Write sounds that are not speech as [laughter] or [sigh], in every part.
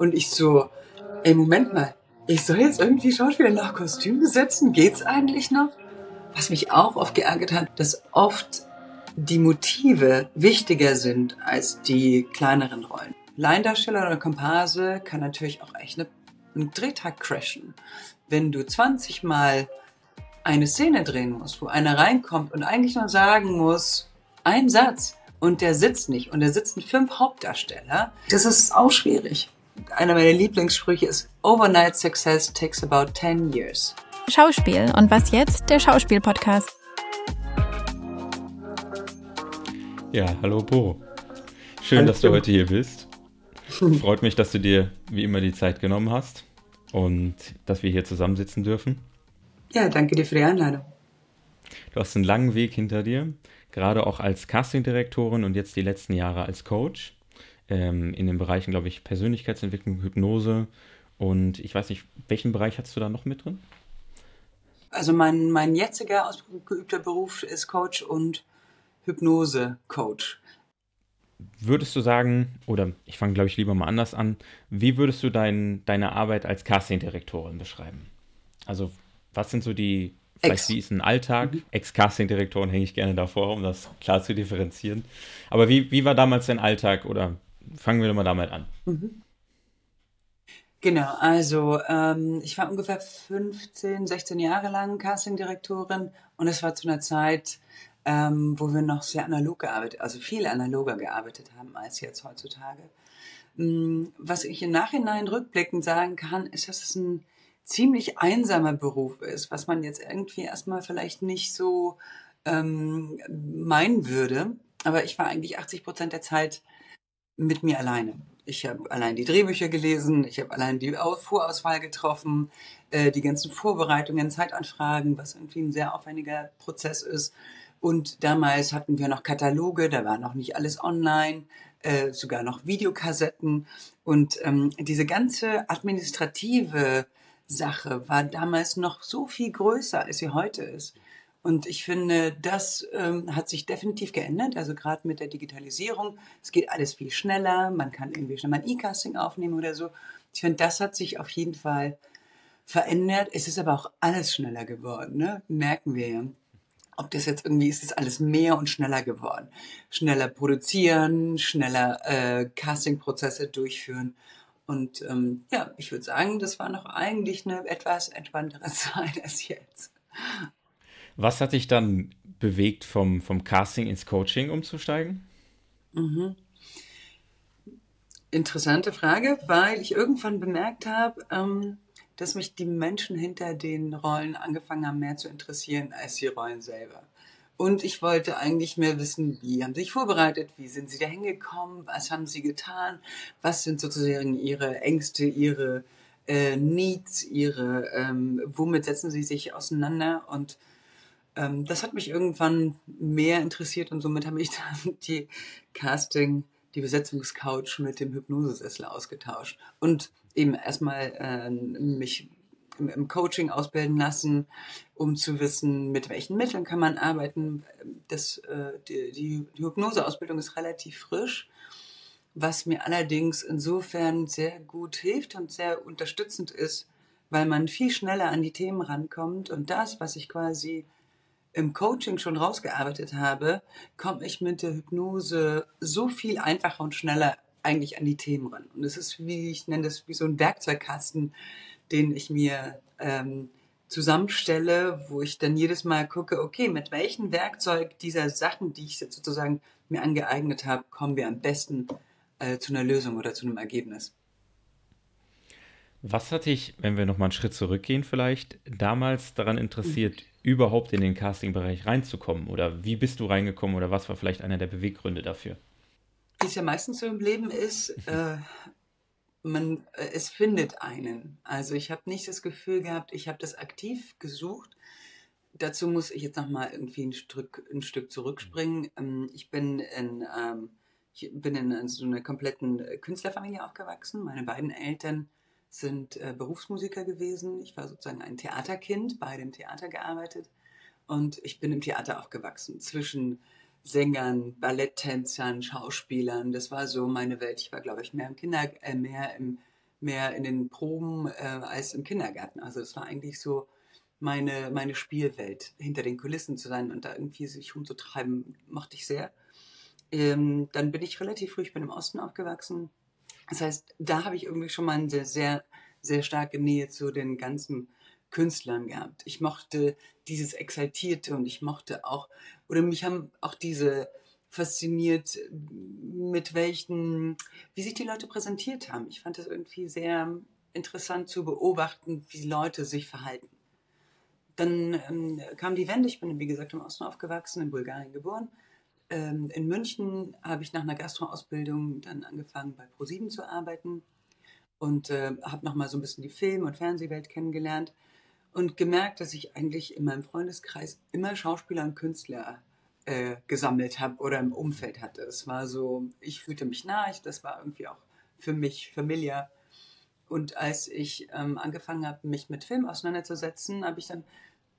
Und ich so, ey, Moment mal, ich soll jetzt irgendwie Schauspieler nach Kostüm besetzen? Geht's eigentlich noch? Was mich auch oft geärgert hat, dass oft die Motive wichtiger sind als die kleineren Rollen. Laiendarsteller oder Komparse kann natürlich auch echt eine, einen Drehtag crashen. Wenn du 20 Mal eine Szene drehen musst, wo einer reinkommt und eigentlich nur sagen muss, ein Satz und der sitzt nicht und da sitzen fünf Hauptdarsteller, das ist auch schwierig. Einer meiner Lieblingssprüche ist, Overnight Success takes about 10 years. Schauspiel und was jetzt? Der Schauspiel-Podcast. Ja, hallo Bo. Schön, hallo. dass du heute hier bist. [laughs] Freut mich, dass du dir wie immer die Zeit genommen hast und dass wir hier zusammensitzen dürfen. Ja, danke dir für die Einladung. Du hast einen langen Weg hinter dir, gerade auch als Castingdirektorin und jetzt die letzten Jahre als Coach ähm, in den Bereichen, glaube ich, Persönlichkeitsentwicklung, Hypnose und ich weiß nicht, welchen Bereich hast du da noch mit drin? Also mein, mein jetziger ausgeübter Beruf ist Coach und Hypnose-Coach. Würdest du sagen, oder ich fange, glaube ich, lieber mal anders an, wie würdest du dein, deine Arbeit als Castingdirektorin beschreiben? Also, was sind so die, vielleicht Ex. wie ist ein Alltag? Mhm. Ex-Casting-Direktoren hänge ich gerne davor, um das klar zu differenzieren. Aber wie, wie war damals dein Alltag? Oder fangen wir mal damit an. Mhm. Genau, also ähm, ich war ungefähr 15, 16 Jahre lang Casting-Direktorin und es war zu einer Zeit, ähm, wo wir noch sehr analog gearbeitet, also viel analoger gearbeitet haben als jetzt heutzutage. Ähm, was ich im Nachhinein rückblickend sagen kann, ist, dass es ein ziemlich einsamer Beruf ist, was man jetzt irgendwie erstmal vielleicht nicht so ähm, meinen würde. Aber ich war eigentlich 80 Prozent der Zeit mit mir alleine. Ich habe allein die Drehbücher gelesen, ich habe allein die Vorauswahl getroffen, äh, die ganzen Vorbereitungen, Zeitanfragen, was irgendwie ein sehr aufwendiger Prozess ist. Und damals hatten wir noch Kataloge, da war noch nicht alles online, äh, sogar noch Videokassetten. Und ähm, diese ganze administrative Sache war damals noch so viel größer, als sie heute ist. Und ich finde, das ähm, hat sich definitiv geändert. Also gerade mit der Digitalisierung, es geht alles viel schneller. Man kann irgendwie schnell mal ein E-Casting aufnehmen oder so. Ich finde, das hat sich auf jeden Fall verändert. Es ist aber auch alles schneller geworden, ne? merken wir ja ob das jetzt irgendwie ist, ist alles mehr und schneller geworden. Schneller produzieren, schneller äh, Castingprozesse durchführen. Und ähm, ja, ich würde sagen, das war noch eigentlich eine etwas entspanntere [laughs] Zeit als jetzt. Was hat dich dann bewegt, vom, vom Casting ins Coaching umzusteigen? Mhm. Interessante Frage, weil ich irgendwann bemerkt habe, ähm, dass mich die Menschen hinter den Rollen angefangen haben, mehr zu interessieren als die Rollen selber. Und ich wollte eigentlich mehr wissen, wie haben sie sich vorbereitet, wie sind sie da hingekommen, was haben sie getan, was sind sozusagen ihre Ängste, ihre äh, Needs, ihre, ähm, womit setzen sie sich auseinander und ähm, das hat mich irgendwann mehr interessiert und somit habe ich [laughs] dann die Casting, die Besetzungscouch mit dem Hypnosesessel ausgetauscht. Und eben erstmal äh, mich im, im, Coaching ausbilden lassen, um zu wissen, mit welchen Mitteln kann man arbeiten. Das, äh, die, die, die Hypnoseausbildung ist relativ frisch, was mir allerdings insofern sehr gut hilft und sehr unterstützend ist, weil man viel schneller an die Themen rankommt und das, was ich quasi im Coaching schon rausgearbeitet habe, komme ich mit der Hypnose so viel einfacher und schneller eigentlich an die Themen ran. Und es ist, wie ich nenne das, wie so ein Werkzeugkasten, den ich mir ähm, zusammenstelle, wo ich dann jedes Mal gucke, okay, mit welchem Werkzeug dieser Sachen, die ich jetzt sozusagen mir angeeignet habe, kommen wir am besten äh, zu einer Lösung oder zu einem Ergebnis. Was hat dich, wenn wir nochmal einen Schritt zurückgehen, vielleicht damals daran interessiert, mhm. Überhaupt in den Casting-Bereich reinzukommen? Oder wie bist du reingekommen oder was war vielleicht einer der Beweggründe dafür? wie es ja meistens so im Leben ist, [laughs] äh, man, äh, es findet einen. Also ich habe nicht das Gefühl gehabt, ich habe das aktiv gesucht. Dazu muss ich jetzt nochmal irgendwie ein Stück, ein Stück zurückspringen. Ähm, ich bin in, ähm, ich bin in so einer kompletten Künstlerfamilie aufgewachsen. Meine beiden Eltern sind äh, Berufsmusiker gewesen. Ich war sozusagen ein Theaterkind, bei dem Theater gearbeitet. Und ich bin im Theater aufgewachsen zwischen Sängern, Balletttänzern, Schauspielern. Das war so meine Welt. Ich war, glaube ich, mehr im Kinder, äh, mehr im mehr in den Proben äh, als im Kindergarten. Also es war eigentlich so meine, meine Spielwelt, hinter den Kulissen zu sein und da irgendwie sich rumzutreiben, mochte ich sehr. Ähm, dann bin ich relativ früh, ich bin im Osten aufgewachsen. Das heißt, da habe ich irgendwie schon mal eine sehr, sehr, sehr starke Nähe zu den ganzen Künstlern gehabt. Ich mochte dieses Exaltierte und ich mochte auch, oder mich haben auch diese fasziniert, mit welchen, wie sich die Leute präsentiert haben. Ich fand das irgendwie sehr interessant zu beobachten, wie Leute sich verhalten. Dann ähm, kam die Wende, ich bin wie gesagt im Osten aufgewachsen, in Bulgarien geboren. Ähm, in München habe ich nach einer Gastroausbildung dann angefangen bei ProSieben zu arbeiten und äh, habe nochmal so ein bisschen die Film- und Fernsehwelt kennengelernt und gemerkt, dass ich eigentlich in meinem Freundeskreis immer Schauspieler und Künstler äh, gesammelt habe oder im Umfeld hatte. Es war so, ich fühlte mich nah, ich, das war irgendwie auch für mich familiar. Und als ich ähm, angefangen habe, mich mit Film auseinanderzusetzen, habe ich dann,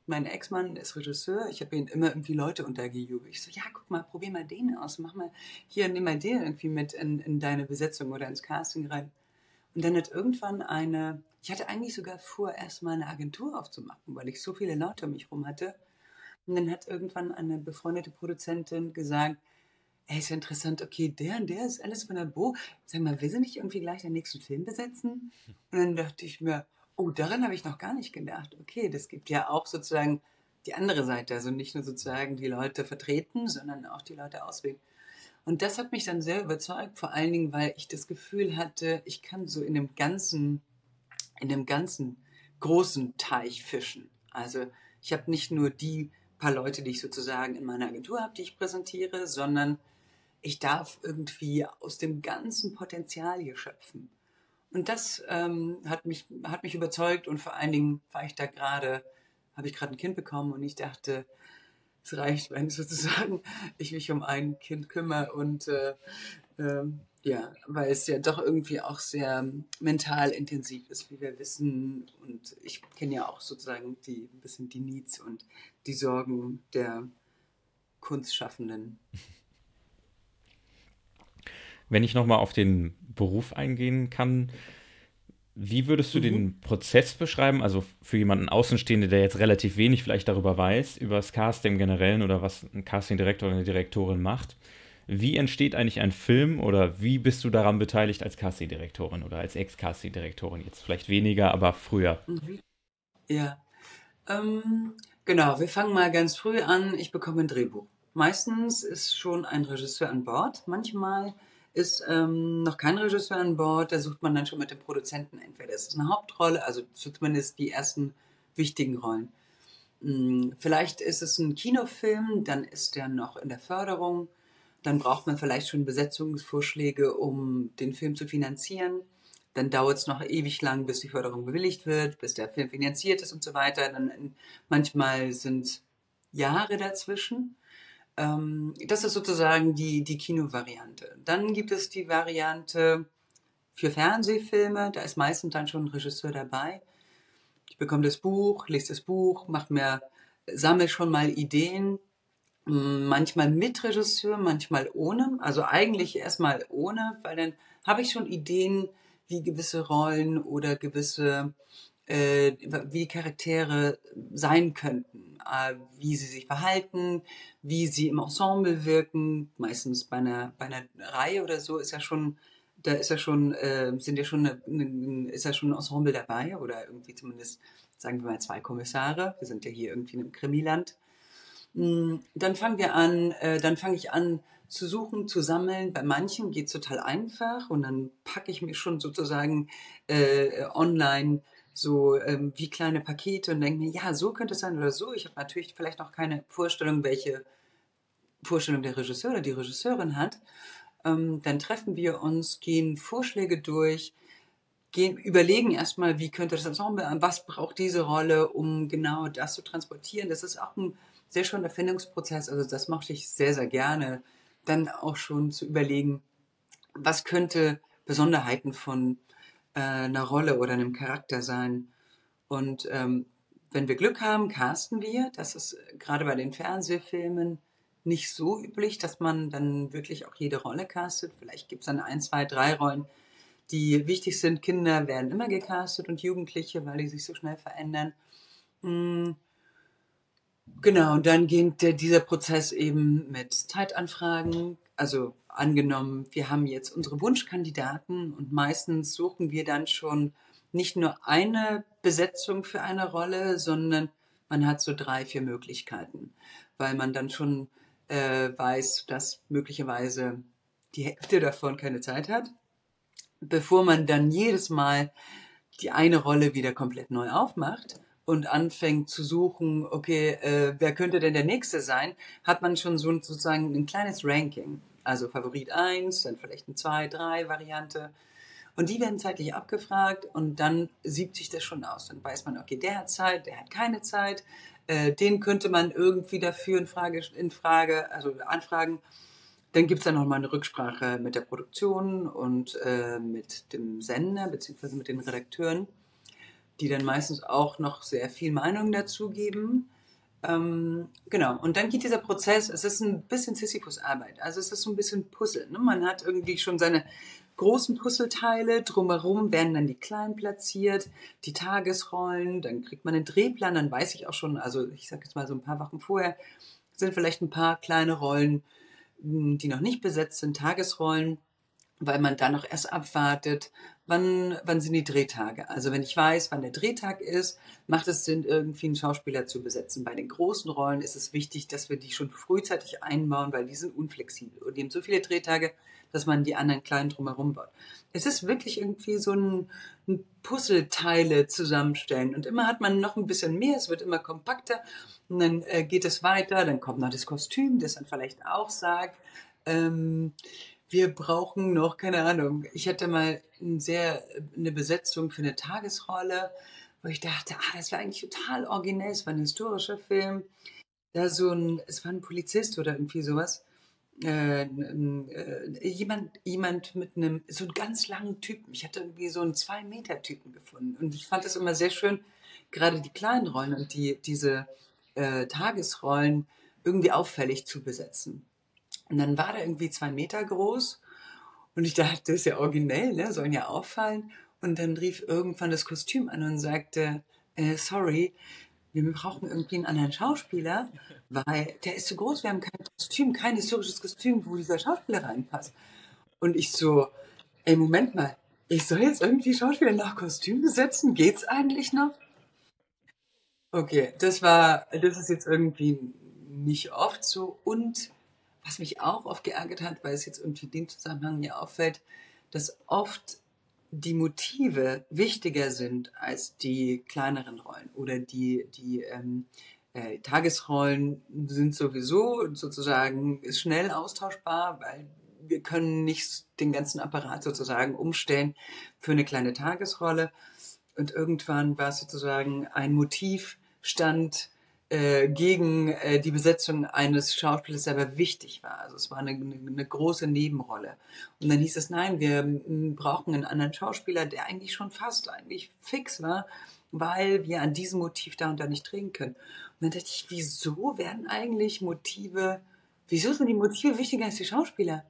mein Ex-Mann ist Regisseur, ich habe ihn immer irgendwie Leute untergejubelt. Ich so, ja, guck mal, probier mal den aus, mach mal, hier, nimm mal den irgendwie mit in, in deine Besetzung oder ins Casting rein. Und dann hat irgendwann eine, ich hatte eigentlich sogar vor, erstmal eine Agentur aufzumachen, weil ich so viele Leute um mich herum hatte. Und dann hat irgendwann eine befreundete Produzentin gesagt, ey, ist ja interessant, okay, der und der ist alles von der Bo. Sag mal, will sie nicht irgendwie gleich den nächsten Film besetzen? Und dann dachte ich mir, oh, daran habe ich noch gar nicht gedacht. Okay, das gibt ja auch sozusagen die andere Seite, also nicht nur sozusagen die Leute vertreten, sondern auch die Leute auswählen. Und das hat mich dann sehr überzeugt, vor allen Dingen, weil ich das Gefühl hatte, ich kann so in dem ganzen, in dem ganzen großen Teich fischen. Also ich habe nicht nur die paar Leute, die ich sozusagen in meiner Agentur habe, die ich präsentiere, sondern ich darf irgendwie aus dem ganzen Potenzial hier schöpfen. Und das ähm, hat, mich, hat mich überzeugt und vor allen Dingen war ich da gerade, habe ich gerade ein Kind bekommen und ich dachte, es reicht, wenn sozusagen ich mich um ein Kind kümmere und äh, äh, ja, weil es ja doch irgendwie auch sehr mental intensiv ist, wie wir wissen. Und ich kenne ja auch sozusagen die ein bisschen die Needs und die Sorgen der Kunstschaffenden. Wenn ich nochmal auf den Beruf eingehen kann, wie würdest du mhm. den Prozess beschreiben? Also für jemanden Außenstehende, der jetzt relativ wenig vielleicht darüber weiß, über das Casting im Generellen oder was ein Castingdirektor oder eine Direktorin macht. Wie entsteht eigentlich ein Film oder wie bist du daran beteiligt als Castingdirektorin oder als Ex-Castingdirektorin? Jetzt vielleicht weniger, aber früher. Mhm. Ja, ähm, genau. Wir fangen mal ganz früh an. Ich bekomme ein Drehbuch. Meistens ist schon ein Regisseur an Bord. Manchmal ist ähm, noch kein Regisseur an Bord, da sucht man dann schon mit dem Produzenten entweder ist es eine Hauptrolle, also zumindest die ersten wichtigen Rollen. Hm, vielleicht ist es ein Kinofilm, dann ist der noch in der Förderung, dann braucht man vielleicht schon Besetzungsvorschläge, um den Film zu finanzieren. Dann dauert es noch ewig lang, bis die Förderung bewilligt wird, bis der Film finanziert ist und so weiter. Dann manchmal sind Jahre dazwischen. Ähm, das ist sozusagen die, die Kinovariante. Dann gibt es die Variante für Fernsehfilme. Da ist meistens dann schon ein Regisseur dabei. Ich bekomme das Buch, lese das Buch, mache mir, sammle schon mal Ideen. Manchmal mit Regisseur, manchmal ohne. Also eigentlich erstmal ohne, weil dann habe ich schon Ideen, wie gewisse Rollen oder gewisse äh, wie Charaktere sein könnten, äh, wie sie sich verhalten, wie sie im Ensemble wirken. Meistens bei einer, bei einer Reihe oder so ist ja schon, da ist ja schon, äh, sind ja schon, eine, ist ja schon ein Ensemble dabei oder irgendwie zumindest, sagen wir mal, zwei Kommissare. Wir sind ja hier irgendwie in einem Krimiland. Hm, dann fangen wir an, äh, dann fange ich an zu suchen, zu sammeln. Bei manchen geht es total einfach und dann packe ich mir schon sozusagen äh, online so ähm, wie kleine Pakete und denke mir, ja, so könnte es sein oder so. Ich habe natürlich vielleicht noch keine Vorstellung, welche Vorstellung der Regisseur oder die Regisseurin hat. Ähm, dann treffen wir uns, gehen Vorschläge durch, gehen, überlegen erstmal, wie könnte das Ensemble, was braucht diese Rolle, um genau das zu transportieren. Das ist auch ein sehr schöner Erfindungsprozess. Also das mache ich sehr, sehr gerne. Dann auch schon zu überlegen, was könnte Besonderheiten von äh, einer Rolle oder einem Charakter sein. Und ähm, wenn wir Glück haben, casten wir. Das ist gerade bei den Fernsehfilmen nicht so üblich, dass man dann wirklich auch jede Rolle castet. Vielleicht gibt es dann ein, zwei, drei Rollen, die wichtig sind. Kinder werden immer gecastet und Jugendliche, weil die sich so schnell verändern. Mm. Genau, und dann geht der, dieser Prozess eben mit Zeitanfragen. Also angenommen, wir haben jetzt unsere Wunschkandidaten und meistens suchen wir dann schon nicht nur eine Besetzung für eine Rolle, sondern man hat so drei, vier Möglichkeiten, weil man dann schon äh, weiß, dass möglicherweise die Hälfte davon keine Zeit hat, bevor man dann jedes Mal die eine Rolle wieder komplett neu aufmacht und anfängt zu suchen, okay, äh, wer könnte denn der Nächste sein, hat man schon so sozusagen ein kleines Ranking. Also Favorit 1, dann vielleicht eine 2, 3 Variante. Und die werden zeitlich abgefragt und dann siebt sich das schon aus. Dann weiß man, okay, der hat Zeit, der hat keine Zeit. Äh, den könnte man irgendwie dafür in Frage, in Frage also anfragen. Dann gibt es dann nochmal eine Rücksprache mit der Produktion und äh, mit dem Sender beziehungsweise mit den Redakteuren, die dann meistens auch noch sehr viel Meinung dazu geben. Ähm, genau, und dann geht dieser Prozess, es ist ein bisschen Sisyphus-Arbeit, also es ist so ein bisschen Puzzle. Ne? Man hat irgendwie schon seine großen Puzzleteile, drumherum werden dann die kleinen platziert, die Tagesrollen, dann kriegt man einen Drehplan, dann weiß ich auch schon, also ich sage jetzt mal so ein paar Wochen vorher, sind vielleicht ein paar kleine Rollen, hm, die noch nicht besetzt sind, Tagesrollen, weil man dann noch erst abwartet, wann, wann sind die Drehtage. Also wenn ich weiß, wann der Drehtag ist, macht es Sinn, irgendwie einen Schauspieler zu besetzen. Bei den großen Rollen ist es wichtig, dass wir die schon frühzeitig einbauen, weil die sind unflexibel und die haben so viele Drehtage, dass man die anderen kleinen drumherum baut. Es ist wirklich irgendwie so ein, ein Puzzleteile zusammenstellen und immer hat man noch ein bisschen mehr, es wird immer kompakter und dann äh, geht es weiter, dann kommt noch das Kostüm, das dann vielleicht auch sagt, ähm, wir brauchen noch, keine Ahnung, ich hatte mal ein sehr, eine Besetzung für eine Tagesrolle, wo ich dachte, ah, das wäre eigentlich total originell, es war ein historischer Film, da so ein, es war ein Polizist oder irgendwie sowas, äh, äh, jemand, jemand mit einem, so einen ganz langen Typen. Ich hatte irgendwie so einen Zwei-Meter-Typen gefunden. Und ich fand das immer sehr schön, gerade die kleinen Rollen und die, diese äh, Tagesrollen irgendwie auffällig zu besetzen. Und dann war der irgendwie zwei Meter groß. Und ich dachte, das ist ja originell, ne? sollen ja auffallen. Und dann rief irgendwann das Kostüm an und sagte, äh, sorry, wir brauchen irgendwie einen anderen Schauspieler, weil der ist zu groß, wir haben kein Kostüm, kein historisches Kostüm, wo dieser Schauspieler reinpasst. Und ich so, ey, Moment mal, ich soll jetzt irgendwie Schauspieler nach Kostüm besetzen? Geht's eigentlich noch? Okay, das war, das ist jetzt irgendwie nicht oft so. Und was mich auch oft geärgert hat, weil es jetzt irgendwie in dem Zusammenhang mir auffällt, dass oft die Motive wichtiger sind als die kleineren Rollen oder die, die ähm, äh, Tagesrollen sind sowieso sozusagen ist schnell austauschbar, weil wir können nicht den ganzen Apparat sozusagen umstellen für eine kleine Tagesrolle. Und irgendwann war es sozusagen ein Motiv, stand äh, gegen äh, die Besetzung eines Schauspielers aber wichtig war. Also es war eine, eine, eine, große Nebenrolle. Und dann hieß es, nein, wir brauchen einen anderen Schauspieler, der eigentlich schon fast eigentlich fix war, weil wir an diesem Motiv da und da nicht drehen können. Und dann dachte ich, wieso werden eigentlich Motive, wieso sind die Motive wichtiger als die Schauspieler?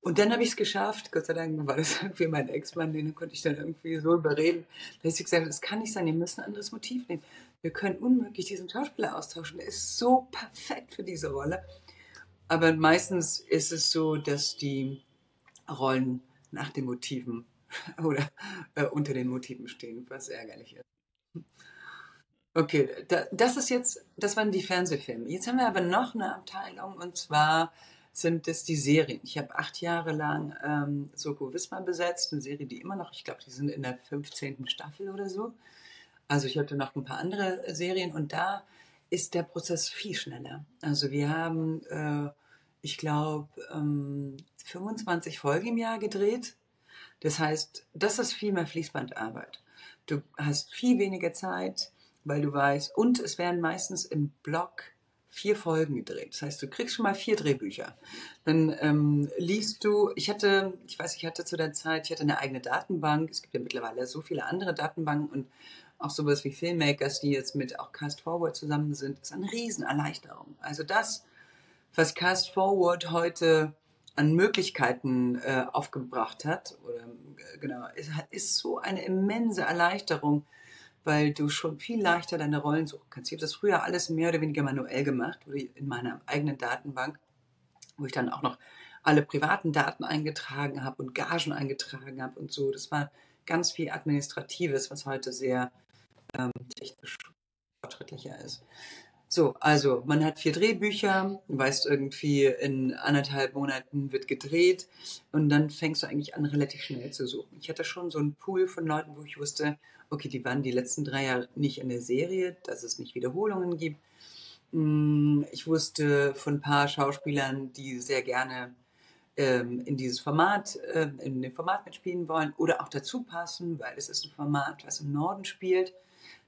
Und dann habe ich es geschafft, Gott sei Dank war das [laughs] irgendwie mein Ex-Mann, den konnte ich dann irgendwie so überreden, dass ich gesagt habe, das kann nicht sein, ihr müsst ein anderes Motiv nehmen wir können unmöglich diesen Schauspieler austauschen. Der ist so perfekt für diese Rolle. Aber meistens ist es so, dass die Rollen nach den Motiven [laughs] oder äh, unter den Motiven stehen, was ärgerlich ist. Okay, da, das ist jetzt, das waren die Fernsehfilme. Jetzt haben wir aber noch eine Abteilung und zwar sind es die Serien. Ich habe acht Jahre lang ähm, Soko Wismar besetzt, eine Serie, die immer noch, ich glaube, die sind in der 15. Staffel oder so. Also ich hatte noch ein paar andere Serien und da ist der Prozess viel schneller. Also wir haben, äh, ich glaube, ähm, 25 Folgen im Jahr gedreht. Das heißt, das ist viel mehr Fließbandarbeit. Du hast viel weniger Zeit, weil du weißt, und es werden meistens im Block vier Folgen gedreht. Das heißt, du kriegst schon mal vier Drehbücher. Dann ähm, liest du, ich hatte, ich weiß, ich hatte zu der Zeit, ich hatte eine eigene Datenbank. Es gibt ja mittlerweile so viele andere Datenbanken und auch sowas wie Filmmakers, die jetzt mit auch Cast Forward zusammen sind, ist eine Riesenerleichterung. Also das, was Cast Forward heute an Möglichkeiten äh, aufgebracht hat, oder äh, genau, ist, ist so eine immense Erleichterung, weil du schon viel leichter deine Rollen suchen kannst. Ich habe das früher alles mehr oder weniger manuell gemacht, in meiner eigenen Datenbank, wo ich dann auch noch alle privaten Daten eingetragen habe und Gagen eingetragen habe und so. Das war ganz viel Administratives, was heute sehr ähm, technisch fortschrittlicher ist. So, also man hat vier Drehbücher, weißt irgendwie, in anderthalb Monaten wird gedreht und dann fängst du eigentlich an, relativ schnell zu suchen. Ich hatte schon so einen Pool von Leuten, wo ich wusste, okay, die waren die letzten drei Jahre nicht in der Serie, dass es nicht Wiederholungen gibt. Mm, ich wusste von ein paar Schauspielern, die sehr gerne ähm, in dieses Format, äh, in dem Format mitspielen wollen oder auch dazu passen, weil es ist ein Format, was im Norden spielt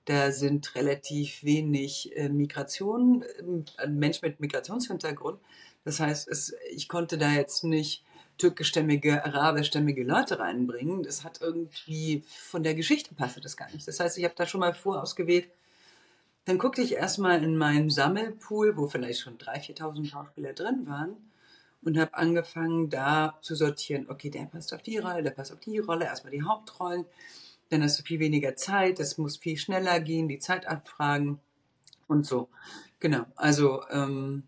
da sind relativ wenig äh, Migration, äh, Menschen mit Migrationshintergrund. Das heißt, es, ich konnte da jetzt nicht türkischstämmige, arabischstämmige Leute reinbringen. Das hat irgendwie von der Geschichte passte das gar nicht. Das heißt, ich habe da schon mal vorausgewählt. Dann guckte ich erstmal in meinen Sammelpool, wo vielleicht schon 3.000, 4.000 Schauspieler drin waren und habe angefangen, da zu sortieren. Okay, der passt auf die Rolle, der passt auf die Rolle, erstmal die Hauptrollen dann hast du viel weniger Zeit, es muss viel schneller gehen, die Zeit abfragen und so. Genau, also, ähm,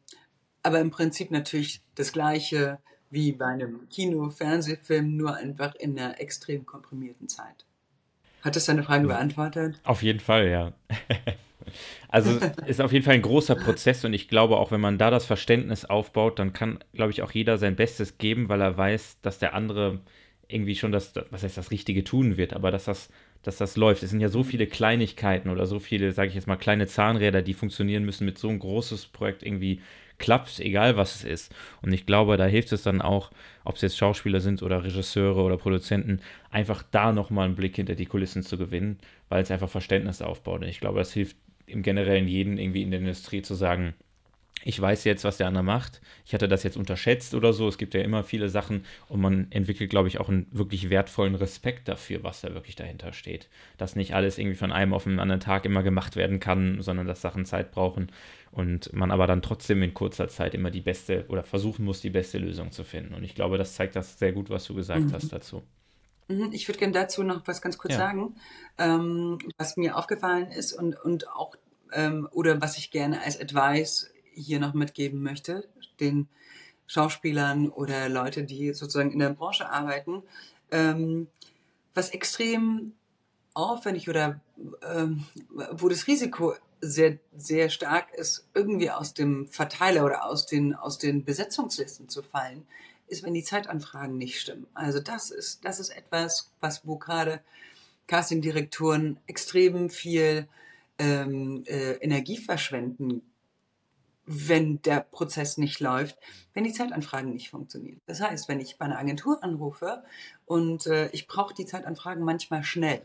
aber im Prinzip natürlich das Gleiche wie bei einem Kino, Fernsehfilm, nur einfach in einer extrem komprimierten Zeit. Hat das deine Frage beantwortet? Auf jeden Fall, ja. [laughs] also ist auf jeden Fall ein großer Prozess und ich glaube auch, wenn man da das Verständnis aufbaut, dann kann, glaube ich, auch jeder sein Bestes geben, weil er weiß, dass der andere irgendwie schon das, was heißt das Richtige tun wird, aber dass das, dass das läuft. Es sind ja so viele Kleinigkeiten oder so viele, sage ich jetzt mal, kleine Zahnräder, die funktionieren müssen, mit so ein großes Projekt irgendwie klappt, egal was es ist. Und ich glaube, da hilft es dann auch, ob es jetzt Schauspieler sind oder Regisseure oder Produzenten, einfach da nochmal einen Blick hinter die Kulissen zu gewinnen, weil es einfach Verständnis aufbaut. Und ich glaube, das hilft im Generellen jeden irgendwie in der Industrie zu sagen, ich weiß jetzt, was der andere macht. Ich hatte das jetzt unterschätzt oder so. Es gibt ja immer viele Sachen und man entwickelt, glaube ich, auch einen wirklich wertvollen Respekt dafür, was da wirklich dahinter steht. Dass nicht alles irgendwie von einem auf den anderen Tag immer gemacht werden kann, sondern dass Sachen Zeit brauchen und man aber dann trotzdem in kurzer Zeit immer die beste oder versuchen muss, die beste Lösung zu finden. Und ich glaube, das zeigt das sehr gut, was du gesagt mhm. hast dazu. Mhm, ich würde gerne dazu noch was ganz kurz ja. sagen, ähm, was mir aufgefallen ist und, und auch ähm, oder was ich gerne als Advice hier noch mitgeben möchte, den Schauspielern oder Leute, die sozusagen in der Branche arbeiten, ähm, was extrem aufwendig oder ähm, wo das Risiko sehr, sehr stark ist, irgendwie aus dem Verteiler oder aus den, aus den Besetzungslisten zu fallen, ist, wenn die Zeitanfragen nicht stimmen. Also das ist, das ist etwas, was, wo gerade Castingdirektoren extrem viel ähm, äh, Energie verschwenden wenn der Prozess nicht läuft, wenn die Zeitanfragen nicht funktionieren. Das heißt, wenn ich bei einer Agentur anrufe und äh, ich brauche die Zeitanfragen manchmal schnell,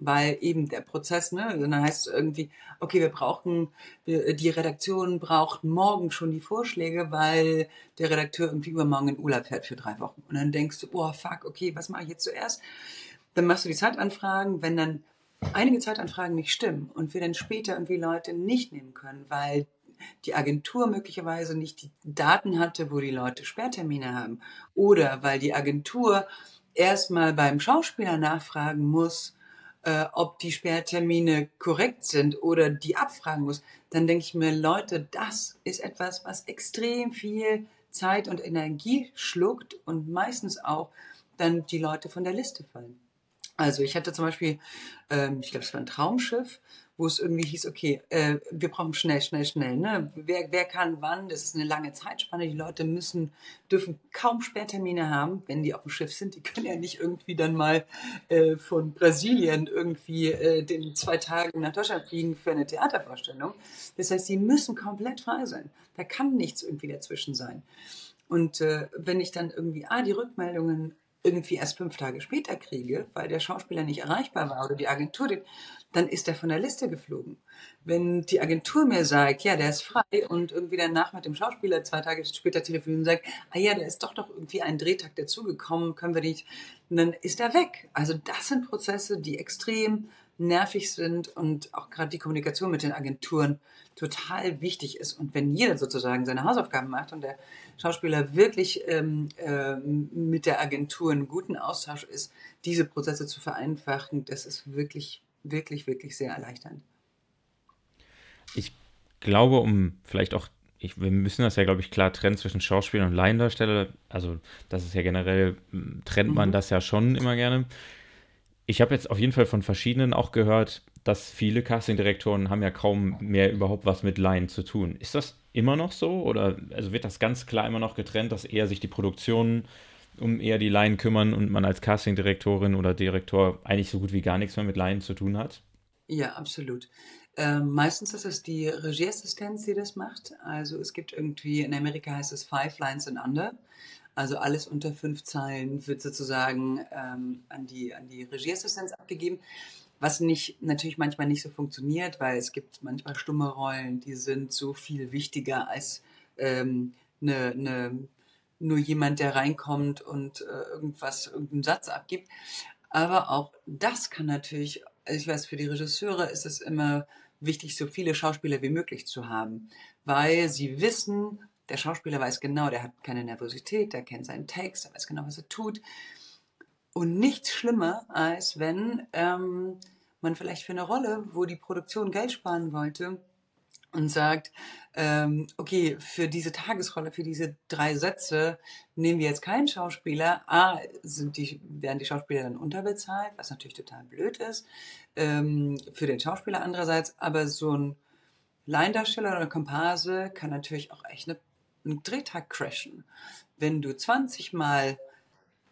weil eben der Prozess, ne, dann heißt es irgendwie, okay, wir brauchen, die Redaktion braucht morgen schon die Vorschläge, weil der Redakteur irgendwie übermorgen in Urlaub fährt für drei Wochen. Und dann denkst du, boah, fuck, okay, was mache ich jetzt zuerst? Dann machst du die Zeitanfragen, wenn dann einige Zeitanfragen nicht stimmen und wir dann später irgendwie Leute nicht nehmen können, weil die Agentur möglicherweise nicht die Daten hatte, wo die Leute Sperrtermine haben. Oder weil die Agentur erstmal beim Schauspieler nachfragen muss, äh, ob die Sperrtermine korrekt sind oder die abfragen muss, dann denke ich mir, Leute, das ist etwas, was extrem viel Zeit und Energie schluckt und meistens auch dann die Leute von der Liste fallen. Also ich hatte zum Beispiel, ähm, ich glaube, es war ein Traumschiff wo es irgendwie hieß, okay, äh, wir brauchen schnell, schnell, schnell. Ne? Wer, wer kann wann? Das ist eine lange Zeitspanne. Die Leute müssen, dürfen kaum Sperrtermine haben, wenn die auf dem Schiff sind. Die können ja nicht irgendwie dann mal äh, von Brasilien irgendwie äh, den zwei Tage nach Deutschland fliegen für eine Theatervorstellung. Das heißt, die müssen komplett frei sein. Da kann nichts irgendwie dazwischen sein. Und äh, wenn ich dann irgendwie, ah, die Rückmeldungen irgendwie erst fünf Tage später kriege, weil der Schauspieler nicht erreichbar war oder die Agentur, dann ist er von der Liste geflogen. Wenn die Agentur mir sagt, ja, der ist frei und irgendwie danach mit dem Schauspieler zwei Tage später telefoniert und sagt, ah ja, der ist doch noch irgendwie ein Drehtag dazugekommen, können wir nicht, dann ist er weg. Also das sind Prozesse, die extrem nervig sind und auch gerade die Kommunikation mit den Agenturen total wichtig ist. Und wenn jeder sozusagen seine Hausaufgaben macht und der Schauspieler wirklich ähm, äh, mit der Agentur einen guten Austausch ist, diese Prozesse zu vereinfachen, das ist wirklich, wirklich, wirklich sehr erleichternd. Ich glaube, um vielleicht auch ich, wir müssen das ja, glaube ich, klar trennen zwischen Schauspieler und Laiendarsteller. Also, das ist ja generell, trennt man mhm. das ja schon immer gerne. Ich habe jetzt auf jeden Fall von verschiedenen auch gehört, dass viele Castingdirektoren haben ja kaum mehr überhaupt was mit Laien zu tun. Ist das immer noch so? Oder also wird das ganz klar immer noch getrennt, dass eher sich die Produktionen um eher die Laien kümmern und man als Castingdirektorin oder Direktor eigentlich so gut wie gar nichts mehr mit Laien zu tun hat? Ja, absolut. Ähm, meistens ist es die Regieassistenz, die das macht. Also es gibt irgendwie, in Amerika heißt es Five Lines and Under. Also alles unter fünf Zeilen wird sozusagen ähm, an, die, an die Regieassistenz abgegeben. Was nicht, natürlich manchmal nicht so funktioniert, weil es gibt manchmal stumme Rollen, die sind so viel wichtiger als ähm, ne, ne, nur jemand, der reinkommt und äh, irgendwas, irgendeinen Satz abgibt. Aber auch das kann natürlich, also ich weiß, für die Regisseure ist es immer wichtig, so viele Schauspieler wie möglich zu haben, weil sie wissen, der Schauspieler weiß genau, der hat keine Nervosität, der kennt seinen Text, der weiß genau, was er tut. Und nichts schlimmer, als wenn ähm, man vielleicht für eine Rolle, wo die Produktion Geld sparen wollte, und sagt, ähm, okay, für diese Tagesrolle, für diese drei Sätze nehmen wir jetzt keinen Schauspieler. A, sind die, werden die Schauspieler dann unterbezahlt, was natürlich total blöd ist ähm, für den Schauspieler andererseits, aber so ein Laiendarsteller oder Komparse kann natürlich auch echt eine, einen Drehtag crashen. Wenn du 20 Mal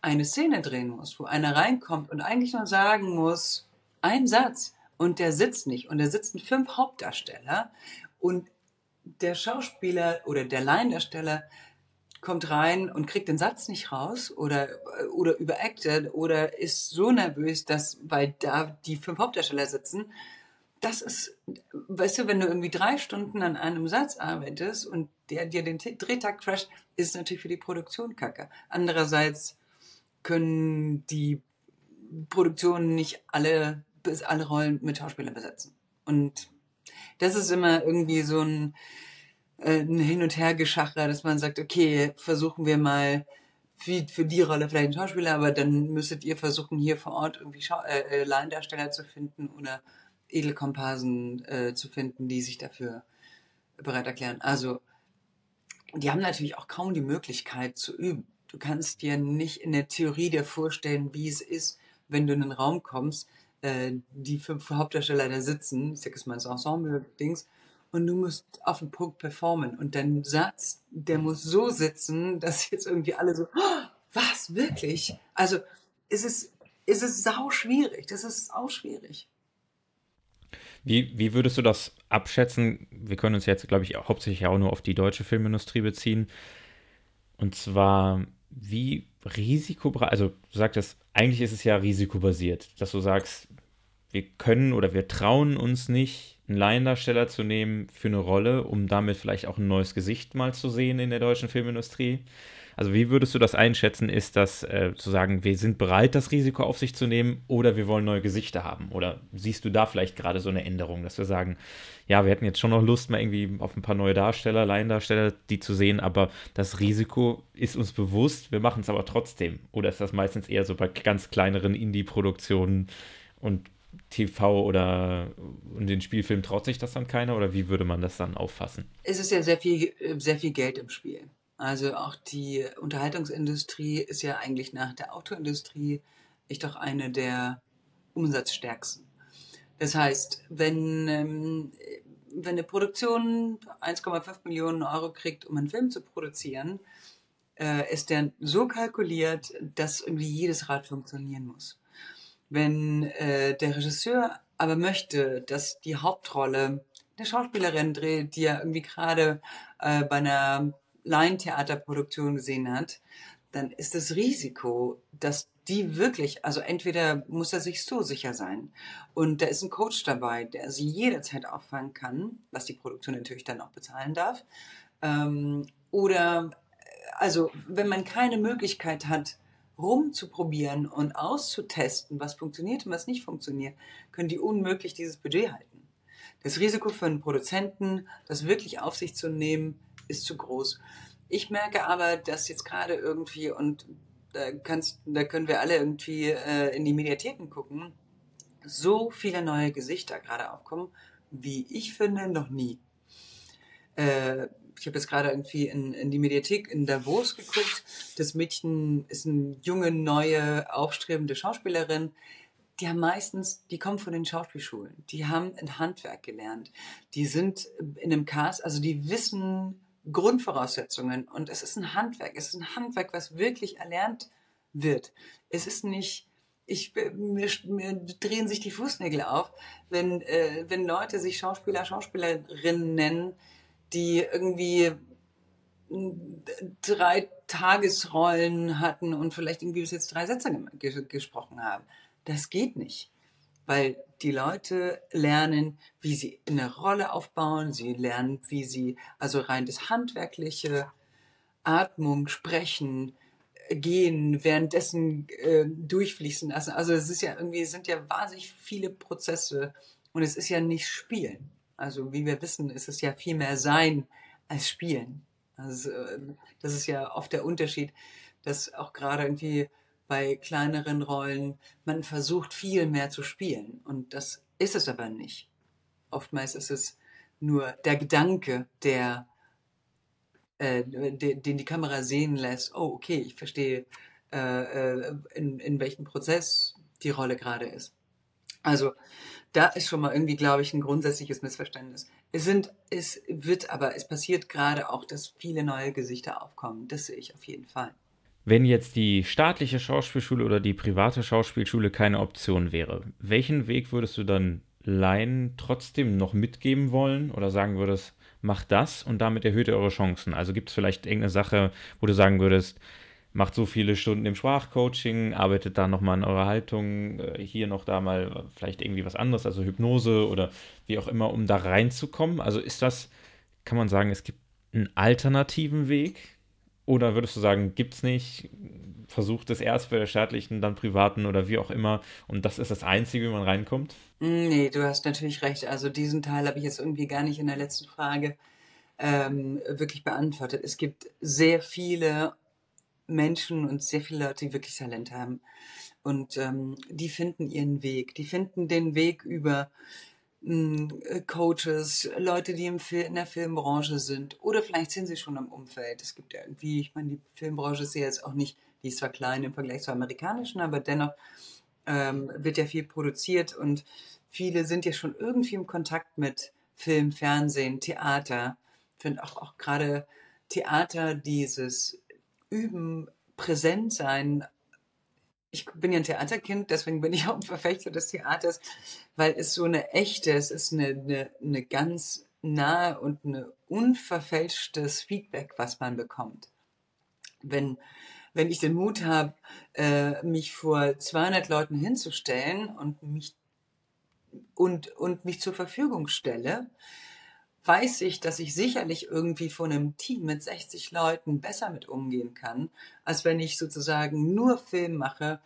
eine Szene drehen musst, wo einer reinkommt und eigentlich nur sagen muss, ein Satz, und der sitzt nicht, und da sitzen fünf Hauptdarsteller, und der Schauspieler oder der Laiendarsteller kommt rein und kriegt den Satz nicht raus oder, oder überacted oder ist so nervös, dass, weil da die fünf Hauptdarsteller sitzen, das ist, weißt du, wenn du irgendwie drei Stunden an einem Satz arbeitest und der dir den Drehtag crasht, ist natürlich für die Produktion kacke. Andererseits können die Produktionen nicht alle, alle Rollen mit Schauspielern besetzen. Und das ist immer irgendwie so ein, äh, ein Hin- und Hergeschacher, dass man sagt, okay, versuchen wir mal für, für die Rolle vielleicht einen Schauspieler, aber dann müsstet ihr versuchen, hier vor Ort irgendwie Schau äh, äh, Laiendarsteller zu finden oder Edelkomparsen äh, zu finden, die sich dafür bereit erklären. Also, die haben natürlich auch kaum die Möglichkeit zu üben. Du kannst dir nicht in der Theorie dir vorstellen, wie es ist, wenn du in den Raum kommst, äh, die fünf Hauptdarsteller da sitzen, ich sag es mal das Ensemble-Dings, und du musst auf den Punkt performen. Und dein Satz, der muss so sitzen, dass jetzt irgendwie alle so, oh, was, wirklich? Also, ist es, ist es sau schwierig. Das ist sau schwierig. Wie, wie würdest du das abschätzen? Wir können uns jetzt, glaube ich, hauptsächlich auch nur auf die deutsche Filmindustrie beziehen. Und zwar, wie risikobereit, also du sagtest, eigentlich ist es ja risikobasiert, dass du sagst, wir können oder wir trauen uns nicht, einen Laiendarsteller zu nehmen für eine Rolle, um damit vielleicht auch ein neues Gesicht mal zu sehen in der deutschen Filmindustrie. Also wie würdest du das einschätzen? Ist das äh, zu sagen, wir sind bereit, das Risiko auf sich zu nehmen oder wir wollen neue Gesichter haben? Oder siehst du da vielleicht gerade so eine Änderung, dass wir sagen, ja, wir hätten jetzt schon noch Lust, mal irgendwie auf ein paar neue Darsteller, Laiendarsteller, die zu sehen, aber das Risiko ist uns bewusst, wir machen es aber trotzdem. Oder ist das meistens eher so bei ganz kleineren Indie-Produktionen und TV oder in den Spielfilmen traut sich das dann keiner oder wie würde man das dann auffassen? Es ist ja sehr viel, sehr viel Geld im Spiel. Also auch die Unterhaltungsindustrie ist ja eigentlich nach der Autoindustrie echt doch eine der umsatzstärksten. Das heißt, wenn, ähm, wenn eine Produktion 1,5 Millionen Euro kriegt, um einen Film zu produzieren, äh, ist der so kalkuliert, dass irgendwie jedes Rad funktionieren muss. Wenn äh, der Regisseur aber möchte, dass die Hauptrolle eine Schauspielerin dreht, die er irgendwie gerade äh, bei einer Laientheaterproduktion gesehen hat, dann ist das Risiko, dass die wirklich, also entweder muss er sich so sicher sein und da ist ein Coach dabei, der sie jederzeit auffangen kann, was die Produktion natürlich dann auch bezahlen darf, ähm, oder also wenn man keine Möglichkeit hat, rumzuprobieren und auszutesten, was funktioniert und was nicht funktioniert, können die unmöglich dieses Budget halten. Das Risiko für einen Produzenten, das wirklich auf sich zu nehmen, ist zu groß. Ich merke aber, dass jetzt gerade irgendwie, und da, kannst, da können wir alle irgendwie äh, in die Mediatheken gucken, so viele neue Gesichter gerade aufkommen, wie ich finde, noch nie. Äh, ich habe jetzt gerade irgendwie in, in die Mediathek in Davos geguckt. Das Mädchen ist eine junge, neue, aufstrebende Schauspielerin. Die haben meistens, die kommen von den Schauspielschulen. Die haben ein Handwerk gelernt. Die sind in einem Cast, also die wissen Grundvoraussetzungen. Und es ist ein Handwerk. Es ist ein Handwerk, was wirklich erlernt wird. Es ist nicht, ich, mir, mir drehen sich die Fußnägel auf, wenn, äh, wenn Leute sich Schauspieler, Schauspielerinnen nennen, die irgendwie drei Tagesrollen hatten und vielleicht irgendwie bis jetzt drei Sätze ge gesprochen haben. Das geht nicht, weil die Leute lernen, wie sie eine Rolle aufbauen, sie lernen, wie sie, also rein das Handwerkliche, Atmung, Sprechen, Gehen, währenddessen äh, durchfließen lassen. Also es ist ja irgendwie, sind ja wahnsinnig viele Prozesse und es ist ja nicht Spielen. Also wie wir wissen, ist es ja viel mehr Sein als Spielen. Also, das ist ja oft der Unterschied, dass auch gerade irgendwie bei kleineren Rollen man versucht viel mehr zu spielen und das ist es aber nicht. Oftmals ist es nur der Gedanke, der äh, den, die Kamera sehen lässt. Oh, okay, ich verstehe, äh, äh in, in welchem Prozess die Rolle gerade ist. Also da ist schon mal irgendwie, glaube ich, ein grundsätzliches Missverständnis. Es sind, es wird aber, es passiert gerade auch, dass viele neue Gesichter aufkommen. Das sehe ich auf jeden Fall. Wenn jetzt die staatliche Schauspielschule oder die private Schauspielschule keine Option wäre, welchen Weg würdest du dann Laien trotzdem noch mitgeben wollen oder sagen würdest, mach das und damit erhöht ihr eure Chancen? Also gibt es vielleicht irgendeine Sache, wo du sagen würdest, macht so viele Stunden im Sprachcoaching, arbeitet da nochmal an eurer Haltung, äh, hier noch da mal vielleicht irgendwie was anderes, also Hypnose oder wie auch immer, um da reinzukommen. Also ist das, kann man sagen, es gibt einen alternativen Weg? Oder würdest du sagen, gibt es nicht? Versucht es erst bei der staatlichen, dann privaten oder wie auch immer. Und das ist das Einzige, wie man reinkommt? Nee, du hast natürlich recht. Also diesen Teil habe ich jetzt irgendwie gar nicht in der letzten Frage ähm, wirklich beantwortet. Es gibt sehr viele Menschen und sehr viele Leute, die wirklich Talent haben. Und ähm, die finden ihren Weg. Die finden den Weg über Coaches, Leute, die in der Filmbranche sind. Oder vielleicht sind sie schon im Umfeld. Es gibt ja irgendwie, ich meine, die Filmbranche ist ja jetzt auch nicht, die ist zwar klein im Vergleich zur amerikanischen, aber dennoch ähm, wird ja viel produziert und viele sind ja schon irgendwie im Kontakt mit Film, Fernsehen, Theater. Ich finde auch, auch gerade Theater dieses Üben, präsent sein. Ich bin ja ein Theaterkind, deswegen bin ich [laughs] auch ein Verfechter des Theaters, weil es so eine echte, es ist eine, eine, eine ganz nahe und ein unverfälschtes Feedback, was man bekommt. Wenn, wenn ich den Mut habe, äh, mich vor 200 Leuten hinzustellen und mich und, und mich zur Verfügung stelle, weiß ich, dass ich sicherlich irgendwie von einem Team mit 60 Leuten besser mit umgehen kann, als wenn ich sozusagen nur Film mache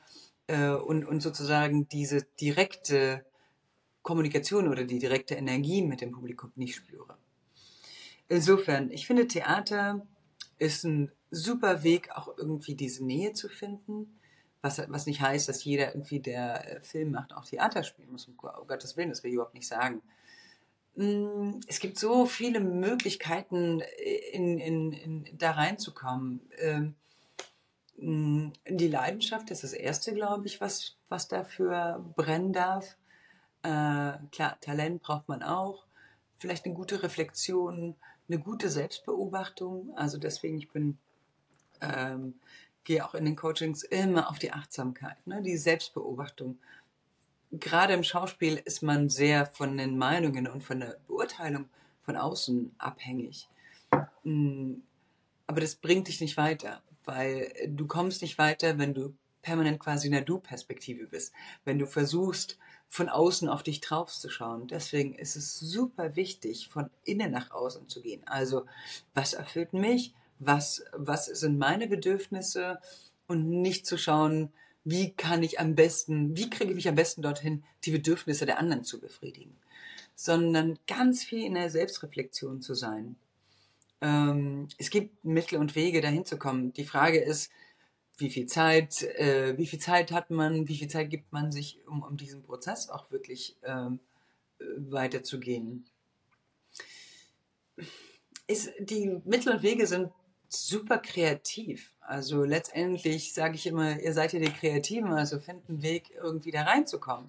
äh, und, und sozusagen diese direkte Kommunikation oder die direkte Energie mit dem Publikum nicht spüre. Insofern, ich finde, Theater ist ein super Weg, auch irgendwie diese Nähe zu finden. Was, was nicht heißt, dass jeder irgendwie, der äh, Film macht, auch Theater spielen muss. Um Gottes Willen, das will ich überhaupt nicht sagen. Mm, es gibt so viele Möglichkeiten, in, in, in, da reinzukommen. Ähm, mm, die Leidenschaft ist das Erste, glaube ich, was, was dafür brennen darf. Äh, klar, Talent braucht man auch. Vielleicht eine gute Reflexion, eine gute Selbstbeobachtung. Also deswegen, ich bin, ähm, gehe auch in den Coachings immer auf die Achtsamkeit, ne? die Selbstbeobachtung gerade im Schauspiel ist man sehr von den Meinungen und von der Beurteilung von außen abhängig. Mm, aber das bringt dich nicht weiter, weil du kommst nicht weiter, wenn du permanent quasi in der Du-Perspektive bist. Wenn du versuchst, von außen auf dich drauf zu schauen. Deswegen ist es super wichtig, von innen nach außen zu gehen. Also, was erfüllt mich? Was, was sind meine Bedürfnisse? und nicht zu schauen, wie kann ich am besten, wie kriege ich mich am besten dorthin, die Bedürfnisse der anderen zu befriedigen, sondern ganz viel in der Selbstreflexion zu sein. Ähm, es gibt Mittel und Wege, dahin zu kommen. Die Frage ist, wie viel Zeit, äh, wie viel Zeit hat man, wie viel Zeit gibt man sich, um, um diesen Prozess auch wirklich ähm, äh, weiterzugehen. Ist, die Mittel und Wege sind super kreativ. Also letztendlich sage ich immer, ihr seid ja die Kreativen, also findet einen Weg, irgendwie da reinzukommen.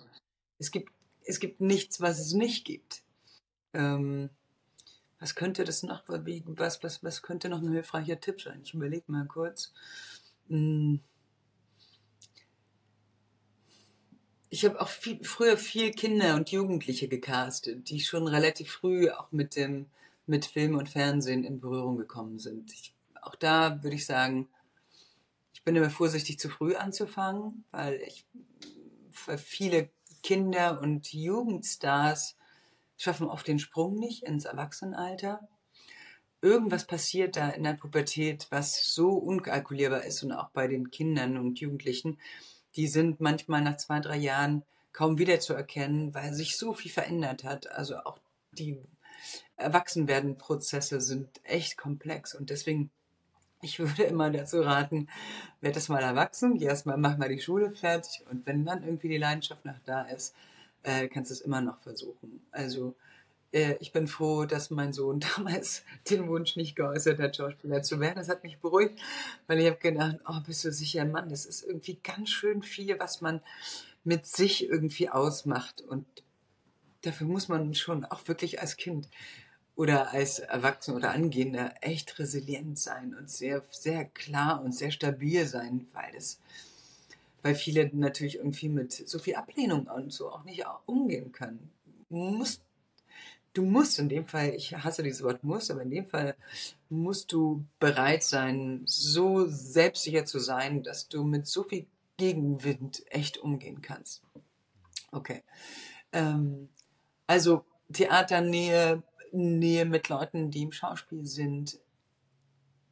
Es gibt, es gibt nichts, was es nicht gibt. Ähm, was könnte das noch, was, was, was könnte noch ein hilfreicher Tipp sein? Ich überlege mal kurz. Hm. Ich habe auch viel, früher viel Kinder und Jugendliche gecastet, die schon relativ früh auch mit dem mit Film und Fernsehen in Berührung gekommen sind. Ich, auch da würde ich sagen, bin immer vorsichtig, zu früh anzufangen, weil ich für viele Kinder und Jugendstars schaffen oft den Sprung nicht ins Erwachsenenalter. Irgendwas passiert da in der Pubertät, was so unkalkulierbar ist und auch bei den Kindern und Jugendlichen, die sind manchmal nach zwei, drei Jahren kaum wiederzuerkennen, weil sich so viel verändert hat. Also auch die Erwachsenwerden-Prozesse sind echt komplex und deswegen ich würde [laughs] immer dazu raten, werd das mal erwachsen, erstmal mach mal die Schule fertig und wenn dann irgendwie die Leidenschaft noch da ist, äh, kannst du es immer noch versuchen. Also äh, ich bin froh, dass mein Sohn [laughs] damals den Wunsch nicht geäußert hat, Schauspieler zu werden. Das hat mich beruhigt, weil ich habe gedacht, oh, bist du sicher, Mann, das ist irgendwie ganz schön viel, was man mit sich irgendwie ausmacht. Und dafür muss man schon auch wirklich als Kind oder als Erwachsener oder Angehender echt resilient sein und sehr, sehr klar und sehr stabil sein, weil das weil viele natürlich irgendwie mit so viel Ablehnung und so auch nicht umgehen können. Du musst, du musst in dem Fall, ich hasse dieses Wort muss, aber in dem Fall musst du bereit sein, so selbstsicher zu sein, dass du mit so viel Gegenwind echt umgehen kannst. Okay. Ähm, also Theaternähe, Nähe mit Leuten, die im Schauspiel sind,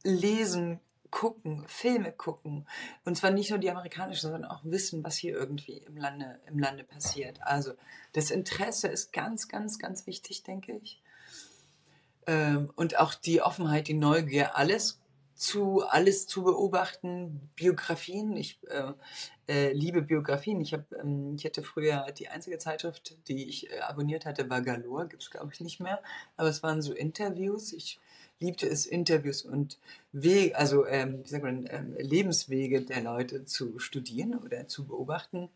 lesen, gucken, Filme gucken. Und zwar nicht nur die amerikanischen, sondern auch wissen, was hier irgendwie im Lande, im Lande passiert. Also das Interesse ist ganz, ganz, ganz wichtig, denke ich. Ähm, und auch die Offenheit, die Neugier, alles zu alles zu beobachten, Biografien. Ich äh, äh, liebe Biografien. Ich habe, ähm, ich hatte früher die einzige Zeitschrift, die ich äh, abonniert hatte, war Galore. Gibt's glaube ich nicht mehr. Aber es waren so Interviews. Ich liebte es, Interviews und Wege, also ähm, wie sagt man, ähm, Lebenswege der Leute zu studieren oder zu beobachten.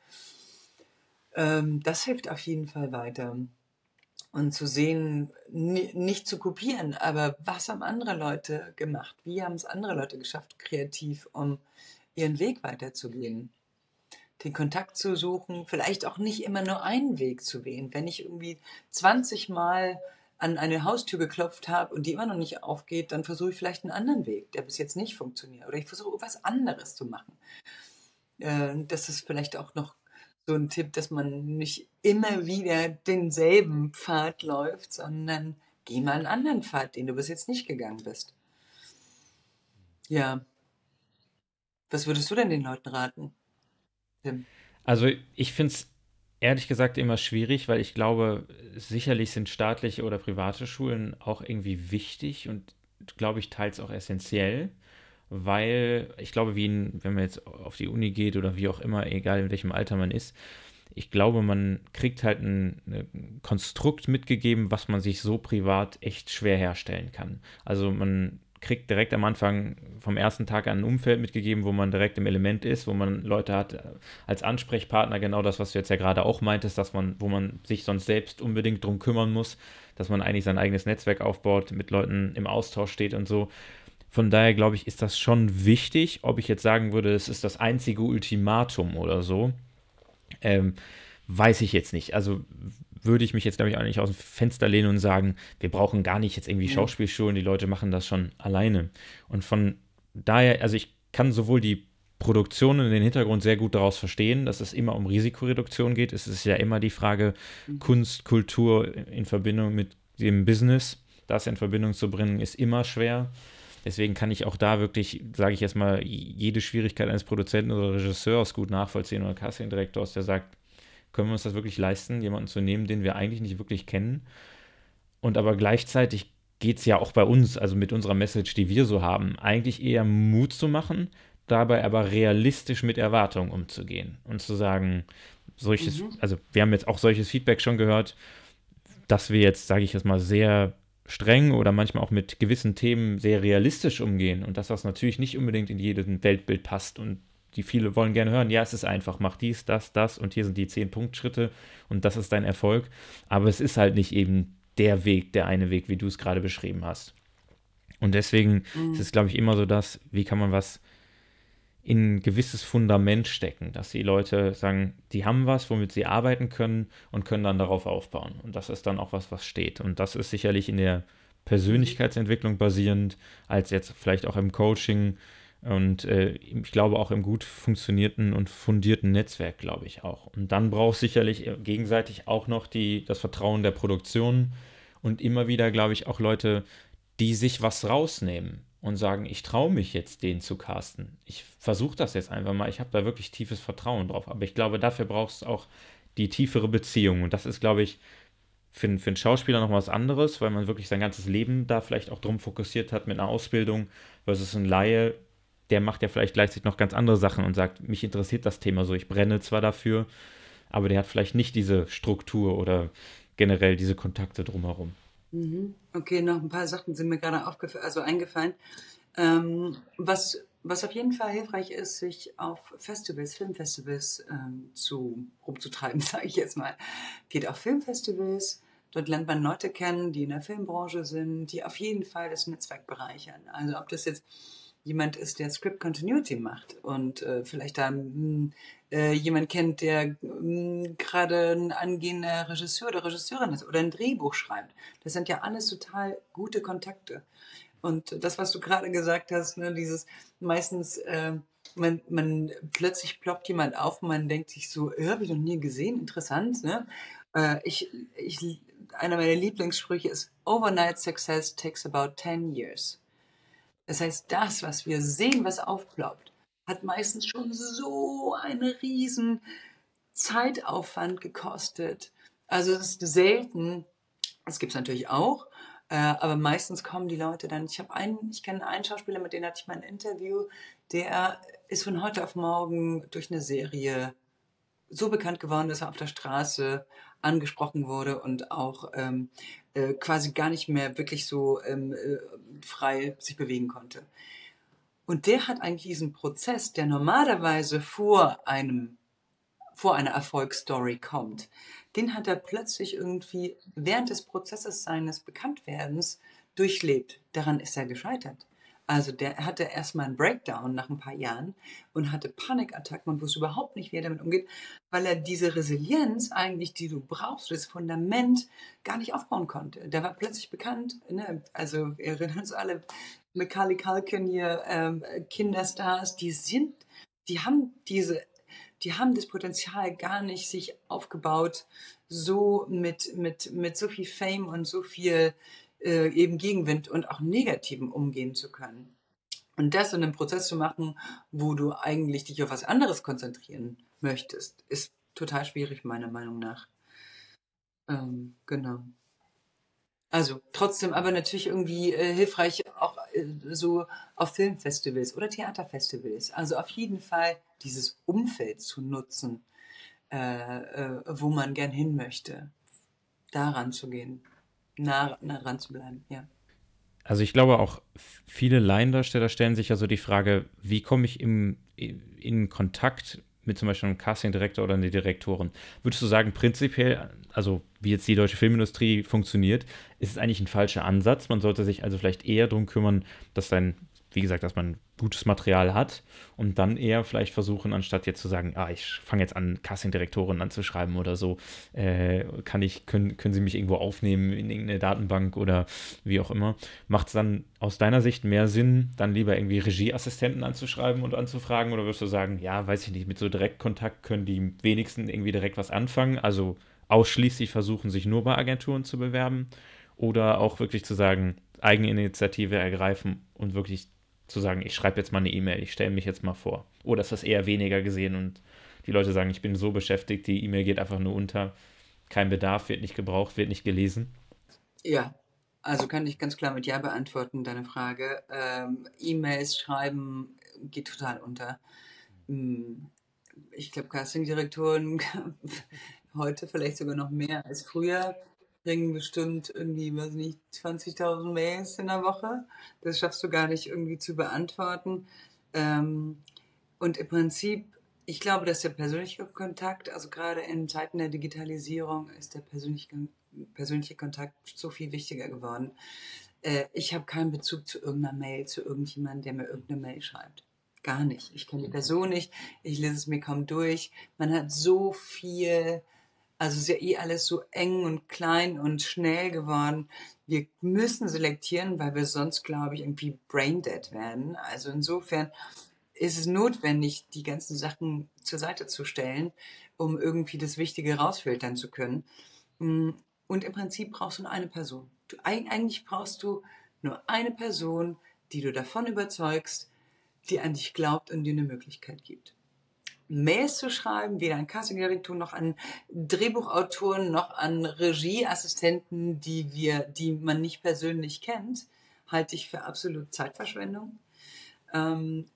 Ähm, das hilft auf jeden Fall weiter. Und zu sehen, nicht zu kopieren, aber was haben andere Leute gemacht? Wie haben es andere Leute geschafft, kreativ, um ihren Weg weiterzugehen? Den Kontakt zu suchen, vielleicht auch nicht immer nur einen Weg zu wählen. Wenn ich irgendwie 20 Mal an eine Haustür geklopft habe und die immer noch nicht aufgeht, dann versuche ich vielleicht einen anderen Weg, der bis jetzt nicht funktioniert. Oder ich versuche was anderes zu machen. Äh, das ist vielleicht auch noch so ein Tipp, dass man nicht immer wieder denselben Pfad läuft, sondern geh mal einen anderen Pfad, den du bis jetzt nicht gegangen bist. Ja. Was würdest du denn den Leuten raten? Tim? Also ich finde es ehrlich gesagt immer schwierig, weil ich glaube, sicherlich sind staatliche oder private Schulen auch irgendwie wichtig und glaube ich teils auch essentiell, weil ich glaube, wie in, wenn man jetzt auf die Uni geht oder wie auch immer, egal in welchem Alter man ist, ich glaube, man kriegt halt ein, ein Konstrukt mitgegeben, was man sich so privat echt schwer herstellen kann. Also man kriegt direkt am Anfang vom ersten Tag an ein Umfeld mitgegeben, wo man direkt im Element ist, wo man Leute hat äh, als Ansprechpartner, genau das, was du jetzt ja gerade auch meintest, dass man, wo man sich sonst selbst unbedingt drum kümmern muss, dass man eigentlich sein eigenes Netzwerk aufbaut, mit Leuten im Austausch steht und so. Von daher glaube ich, ist das schon wichtig. Ob ich jetzt sagen würde, es ist das einzige Ultimatum oder so, ähm, weiß ich jetzt nicht. Also würde ich mich jetzt, glaube ich, auch nicht aus dem Fenster lehnen und sagen, wir brauchen gar nicht jetzt irgendwie Schauspielschulen, die Leute machen das schon alleine. Und von daher, also ich kann sowohl die Produktion und den Hintergrund sehr gut daraus verstehen, dass es immer um Risikoreduktion geht. Es ist ja immer die Frage, mhm. Kunst, Kultur in Verbindung mit dem Business, das in Verbindung zu bringen, ist immer schwer. Deswegen kann ich auch da wirklich, sage ich erstmal, jede Schwierigkeit eines Produzenten oder Regisseurs gut nachvollziehen oder Casting-Direktors, der sagt, können wir uns das wirklich leisten, jemanden zu nehmen, den wir eigentlich nicht wirklich kennen. Und aber gleichzeitig geht es ja auch bei uns, also mit unserer Message, die wir so haben, eigentlich eher Mut zu machen, dabei aber realistisch mit Erwartungen umzugehen und zu sagen, solches, mhm. also wir haben jetzt auch solches Feedback schon gehört, dass wir jetzt, sage ich jetzt mal, sehr streng oder manchmal auch mit gewissen Themen sehr realistisch umgehen und dass das natürlich nicht unbedingt in jedes Weltbild passt und die viele wollen gerne hören, ja, es ist einfach, mach dies, das, das und hier sind die zehn Punktschritte und das ist dein Erfolg. Aber es ist halt nicht eben der Weg, der eine Weg, wie du es gerade beschrieben hast. Und deswegen mhm. ist es, glaube ich, immer so das, wie kann man was in ein gewisses Fundament stecken, dass die Leute sagen, die haben was, womit sie arbeiten können und können dann darauf aufbauen. Und das ist dann auch was, was steht. Und das ist sicherlich in der Persönlichkeitsentwicklung basierend, als jetzt vielleicht auch im Coaching und äh, ich glaube auch im gut funktionierten und fundierten Netzwerk, glaube ich auch. Und dann braucht sicherlich gegenseitig auch noch die, das Vertrauen der Produktion und immer wieder, glaube ich, auch Leute, die sich was rausnehmen und sagen, ich traue mich jetzt, den zu casten. Ich versuche das jetzt einfach mal. Ich habe da wirklich tiefes Vertrauen drauf. Aber ich glaube, dafür brauchst du auch die tiefere Beziehung. Und das ist, glaube ich, für, für einen Schauspieler noch was anderes, weil man wirklich sein ganzes Leben da vielleicht auch drum fokussiert hat mit einer Ausbildung, versus ein Laie, der macht ja vielleicht gleichzeitig noch ganz andere Sachen und sagt, mich interessiert das Thema so, ich brenne zwar dafür, aber der hat vielleicht nicht diese Struktur oder generell diese Kontakte drumherum. Mhm. Okay, noch ein paar Sachen sind mir gerade also eingefallen. Ähm, was, was auf jeden Fall hilfreich ist, sich auf Festivals, Filmfestivals ähm, zu rumzutreiben, [laughs] sage ich jetzt mal. Geht auf Filmfestivals, dort lernt man Leute kennen, die in der Filmbranche sind, die auf jeden Fall das Netzwerk bereichern. Also ob das jetzt jemand ist, der Script Continuity macht und äh, vielleicht da mh, hm, äh, jemand kennt, der hm, gerade ein angehender Regisseur oder Regisseurin ist oder ein Drehbuch schreibt. Das sind ja alles total gute Kontakte. Und das, was du gerade gesagt hast, ne, dieses meistens, äh, man, man plötzlich ploppt jemand auf und man denkt sich so, äh, habe ich noch nie gesehen, interessant. Ne? Äh, ich, ich, einer meiner Lieblingssprüche ist, Overnight Success takes about 10 years. Das heißt, das, was wir sehen, was aufploppt, hat meistens schon so einen riesen Zeitaufwand gekostet. Also es ist selten, das gibt es natürlich auch, äh, aber meistens kommen die Leute dann, ich habe einen, ich kenne einen Schauspieler, mit dem hatte ich mal ein Interview, der ist von heute auf morgen durch eine Serie so bekannt geworden, dass er auf der Straße angesprochen wurde und auch ähm, äh, quasi gar nicht mehr wirklich so ähm, äh, frei sich bewegen konnte. Und der hat eigentlich diesen Prozess, der normalerweise vor einem vor einer Erfolgsstory kommt, den hat er plötzlich irgendwie während des Prozesses seines Bekanntwerdens durchlebt. Daran ist er gescheitert. Also der hatte erstmal einen Breakdown nach ein paar Jahren und hatte Panikattacken und wusste überhaupt nicht, wie er damit umgeht, weil er diese Resilienz eigentlich, die du brauchst, das Fundament gar nicht aufbauen konnte. Der war plötzlich bekannt, ne? also wir erinnern uns alle, Macaulay Culkin hier, ähm, Kinderstars, die sind, die haben diese, die haben das Potenzial gar nicht sich aufgebaut, so mit, mit, mit so viel Fame und so viel äh, eben Gegenwind und auch Negativen umgehen zu können. Und das in einem Prozess zu machen, wo du eigentlich dich auf was anderes konzentrieren möchtest, ist total schwierig, meiner Meinung nach. Ähm, genau. Also trotzdem aber natürlich irgendwie äh, hilfreich auch äh, so auf Filmfestivals oder Theaterfestivals. Also auf jeden Fall dieses Umfeld zu nutzen, äh, äh wo man gern hin möchte, daran zu gehen nah, nah ran zu bleiben, ja. Also ich glaube auch, viele Laiendarsteller stellen sich ja so die Frage, wie komme ich im, in Kontakt mit zum Beispiel einem Casting-Direktor oder einer Direktorin. Würdest du sagen, prinzipiell, also wie jetzt die deutsche Filmindustrie funktioniert, ist es eigentlich ein falscher Ansatz? Man sollte sich also vielleicht eher darum kümmern, dass sein wie gesagt, dass man gutes Material hat und dann eher vielleicht versuchen, anstatt jetzt zu sagen, ah, ich fange jetzt an, Casting-Direktoren anzuschreiben oder so, äh, kann ich, können, können Sie mich irgendwo aufnehmen in irgendeine Datenbank oder wie auch immer. Macht es dann aus deiner Sicht mehr Sinn, dann lieber irgendwie Regieassistenten anzuschreiben und anzufragen oder wirst du sagen, ja, weiß ich nicht, mit so Direktkontakt können die wenigsten irgendwie direkt was anfangen, also ausschließlich versuchen, sich nur bei Agenturen zu bewerben oder auch wirklich zu sagen, Eigeninitiative ergreifen und wirklich zu sagen, ich schreibe jetzt mal eine E-Mail, ich stelle mich jetzt mal vor. Oder ist das eher weniger gesehen und die Leute sagen, ich bin so beschäftigt, die E-Mail geht einfach nur unter, kein Bedarf, wird nicht gebraucht, wird nicht gelesen? Ja, also kann ich ganz klar mit Ja beantworten, deine Frage. Ähm, E-Mails schreiben geht total unter. Hm, ich glaube, Castingdirektoren [laughs] heute vielleicht sogar noch mehr als früher kriegen bestimmt irgendwie, weiß nicht, 20.000 Mails in der Woche. Das schaffst du gar nicht irgendwie zu beantworten. Ähm, und im Prinzip, ich glaube, dass der persönliche Kontakt, also gerade in Zeiten der Digitalisierung, ist der persönliche, persönliche Kontakt so viel wichtiger geworden. Äh, ich habe keinen Bezug zu irgendeiner Mail, zu irgendjemandem, der mir irgendeine Mail schreibt. Gar nicht. Ich kenne die Person nicht. Ich lese es mir kaum durch. Man hat so viel also ist ja eh alles so eng und klein und schnell geworden. Wir müssen selektieren, weil wir sonst, glaube ich, irgendwie braindead werden. Also insofern ist es notwendig, die ganzen Sachen zur Seite zu stellen, um irgendwie das Wichtige rausfiltern zu können. Mm, und im Prinzip brauchst du nur eine Person. Du, eigentlich brauchst du nur eine Person, die du davon überzeugst, die an dich glaubt und dir eine Möglichkeit gibt. Mails zu schreiben, weder an Castingdirektoren noch an Drehbuchautoren noch an Regieassistenten, die wir, die man nicht persönlich kennt, halte ich für absolut Zeitverschwendung. Ähm,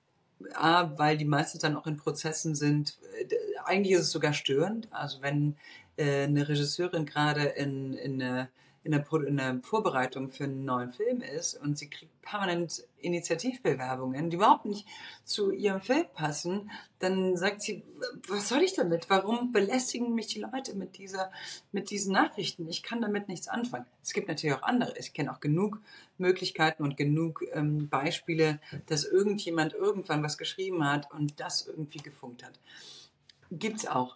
A, weil die meistens dann auch in Prozessen sind. Äh, eigentlich ist es sogar störend. Also wenn äh, eine Regisseurin gerade in, in eine in der, in der Vorbereitung für einen neuen Film ist und sie kriegt permanent Initiativbewerbungen, die überhaupt nicht zu ihrem Film passen, dann sagt sie, was soll ich damit? Warum belästigen mich die Leute mit dieser, mit diesen Nachrichten? Ich kann damit nichts anfangen. Es gibt natürlich auch andere. Ich kenne auch genug Möglichkeiten und genug ähm, Beispiele, dass irgendjemand irgendwann was geschrieben hat und das irgendwie gefunkt hat. Gibt's auch.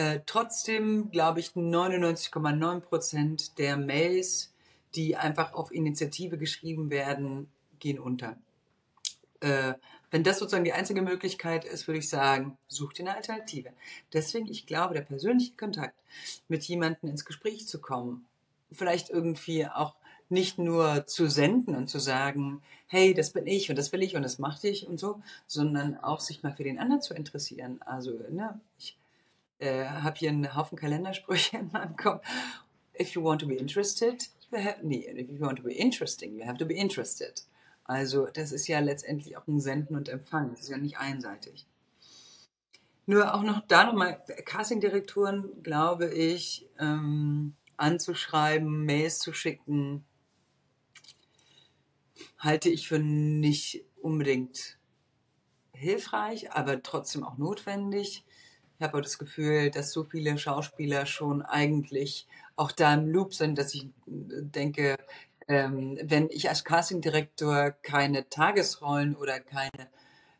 Äh, trotzdem glaube ich 99,9 Prozent der Mails, die einfach auf Initiative geschrieben werden, gehen unter. Äh, wenn das sozusagen die einzige Möglichkeit ist, würde ich sagen, such dir eine Alternative. Deswegen, ich glaube, der persönliche Kontakt mit jemandem ins Gespräch zu kommen, vielleicht irgendwie auch nicht nur zu senden und zu sagen, hey, das bin ich und das will ich und das mache ich und so, sondern auch sich mal für den anderen zu interessieren. Also, ne, ich äh, habe hier einen Haufen Kalendersprüche [laughs] in meinem Kopf. If you want to be interested, you have, nee, if you want to be interesting, you have to be interested. Also das ist ja letztendlich auch ein Senden und Empfangen. Das ist ja nicht einseitig. Nur auch noch da nochmal, Castingdirektoren, glaube ich, ähm, anzuschreiben, Mails zu schicken, halte ich für nicht unbedingt hilfreich, aber trotzdem auch notwendig. Ich habe das Gefühl, dass so viele Schauspieler schon eigentlich auch da im Loop sind, dass ich denke, ähm, wenn ich als Castingdirektor keine Tagesrollen oder keine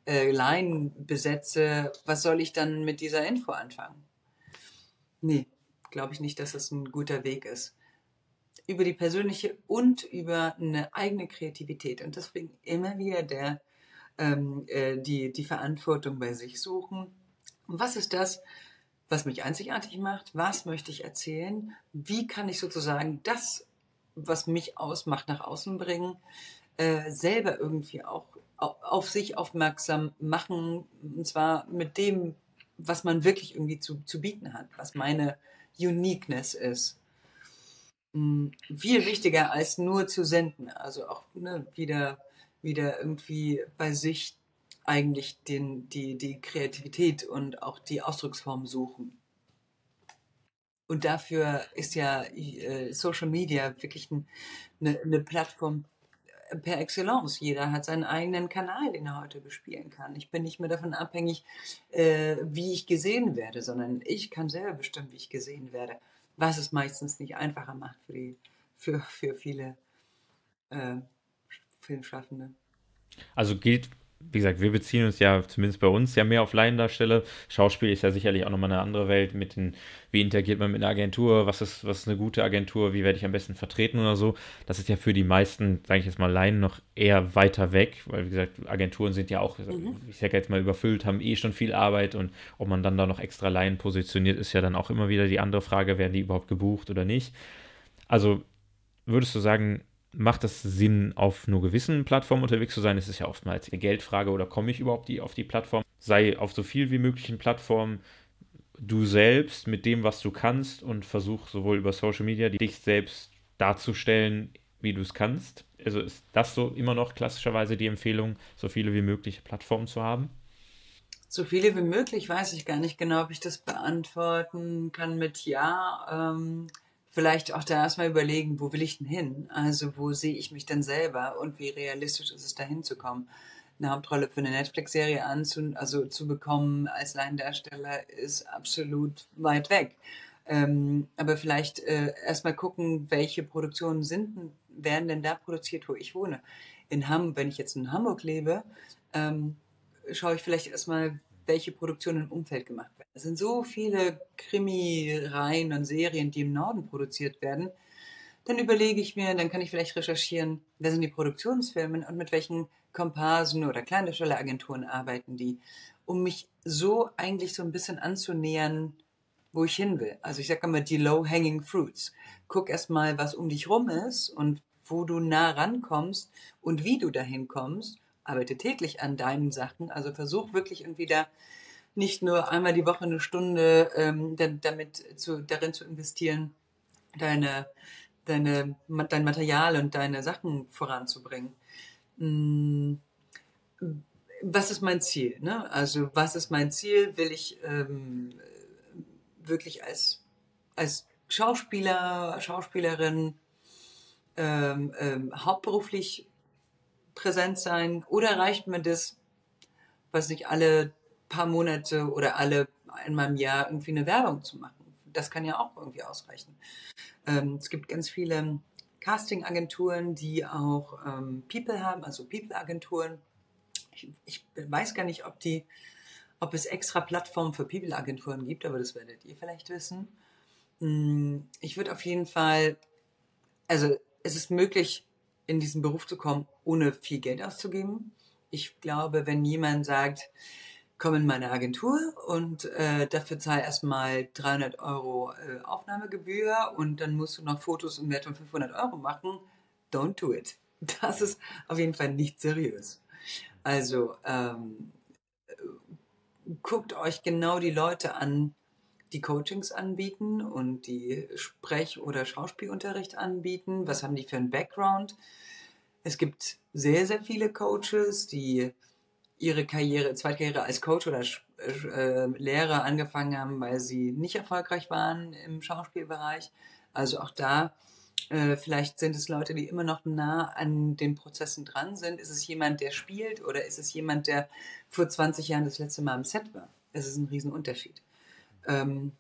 äh, Line besetze, was soll ich dann mit dieser Info anfangen? Nee, glaube ich nicht, dass das ein guter Weg ist. Über die persönliche und über eine eigene Kreativität. Und deswegen immer wieder der, ähm, äh, die, die Verantwortung bei sich suchen und was ist das, was mich einzigartig macht? Was möchte ich erzählen? Wie kann ich sozusagen das, was mich ausmacht, nach außen bringen? Äh, selber irgendwie auch auf sich aufmerksam machen, und zwar mit dem, was man wirklich irgendwie zu, zu bieten hat, was meine Uniqueness ist. Hm, viel wichtiger als nur zu senden, also auch ne, wieder, wieder irgendwie bei sich eigentlich den, die, die Kreativität und auch die Ausdrucksform suchen. Und dafür ist ja äh, Social Media wirklich ein, eine, eine Plattform äh, per Excellence. Jeder hat seinen eigenen Kanal, den er heute bespielen kann. Ich bin nicht mehr davon abhängig, äh, wie ich gesehen werde, sondern ich kann selber bestimmen, wie ich gesehen werde. Was es meistens nicht einfacher macht für, die, für, für viele äh, Filmschaffende. Also gilt wie gesagt, wir beziehen uns ja zumindest bei uns ja mehr auf Laiendarsteller. Schauspiel ist ja sicherlich auch nochmal eine andere Welt mit den, wie interagiert man mit einer Agentur, was ist, was ist eine gute Agentur, wie werde ich am besten vertreten oder so. Das ist ja für die meisten, sage ich jetzt mal, Laien noch eher weiter weg, weil wie gesagt, Agenturen sind ja auch, mhm. ich sage jetzt mal, überfüllt, haben eh schon viel Arbeit und ob man dann da noch extra Laien positioniert, ist ja dann auch immer wieder die andere Frage, werden die überhaupt gebucht oder nicht. Also würdest du sagen, macht es Sinn, auf nur gewissen Plattformen unterwegs zu sein? Es ist ja oftmals eine Geldfrage oder komme ich überhaupt die, auf die Plattform? Sei auf so viel wie möglichen Plattformen du selbst mit dem, was du kannst und versuch sowohl über Social Media dich selbst darzustellen, wie du es kannst. Also ist das so immer noch klassischerweise die Empfehlung, so viele wie mögliche Plattformen zu haben? So viele wie möglich weiß ich gar nicht genau, ob ich das beantworten kann mit Ja. Ähm, vielleicht auch da erstmal überlegen, wo will ich denn hin? Also wo sehe ich mich denn selber und wie realistisch ist es, da hinzukommen? Eine Hauptrolle für eine Netflix-Serie anzu, also zu bekommen als Laiendarsteller ist absolut weit weg. Ähm, aber vielleicht äh, erstmal gucken, welche Produktionen sind, werden denn da produziert, wo ich wohne. In Hamburg, wenn ich jetzt in Hamburg lebe, ähm, schaue ich vielleicht erstmal, welche Produktionen im Umfeld gemacht werden. Es sind so viele Krimi-Reihen und Serien, die im Norden produziert werden. Dann überlege ich mir, dann kann ich vielleicht recherchieren, wer sind die Produktionsfirmen und mit welchen Komparsen oder Kleindarstelleragenturen arbeiten die, um mich so eigentlich so ein bisschen anzunähern, wo ich hin will. Also ich sage immer die low-hanging fruits. Guck erstmal, was um dich rum ist und wo du nah rankommst und wie du dahin kommst arbeite täglich an deinen Sachen. Also versuch wirklich irgendwie da nicht nur einmal die Woche eine Stunde ähm, damit zu, darin zu investieren, deine, deine, dein Material und deine Sachen voranzubringen. Hm, was ist mein Ziel? Ne? Also was ist mein Ziel? Will ich ähm, wirklich als, als Schauspieler, Schauspielerin ähm, ähm, hauptberuflich präsent sein? Oder reicht mir das, was nicht alle paar Monate oder alle einmal im Jahr irgendwie eine Werbung zu machen? Das kann ja auch irgendwie ausreichen. Ähm, es gibt ganz viele Casting-Agenturen, die auch ähm, People haben, also People-Agenturen. Ich, ich, weiß gar nicht, ob die, ob es extra Plattformen für People-Agenturen gibt, aber das werdet ihr vielleicht wissen. Hm, ich würde auf jeden Fall, also es ist möglich, in diesen Beruf zu kommen, ohne viel Geld auszugeben. Ich glaube, wenn jemand sagt, komm in meine Agentur und äh, dafür zahl erstmal 300 Euro äh, Aufnahmegebühr und dann musst du noch Fotos im Wert von 500 Euro machen, don't do it. [laughs] Das ist auf jeden Fall nicht seriös. Also ähm, guckt euch genau die Leute an, die Coachings anbieten und die Sprech- oder Schauspielunterricht anbieten. Was haben die für einen Background? Es gibt sehr, sehr viele Coaches, die ihre Karriere, Zweitkarriere als Coach oder äh, Lehrer angefangen haben, weil sie nicht erfolgreich waren im Schauspielbereich. Also auch da, äh, vielleicht sind es Leute, die immer noch nah an den Prozessen dran sind. Ist es jemand, der spielt oder ist es jemand, der vor 20 Jahren das letzte Mal am Set war? Es ist ein Riesenunterschied. Ähm,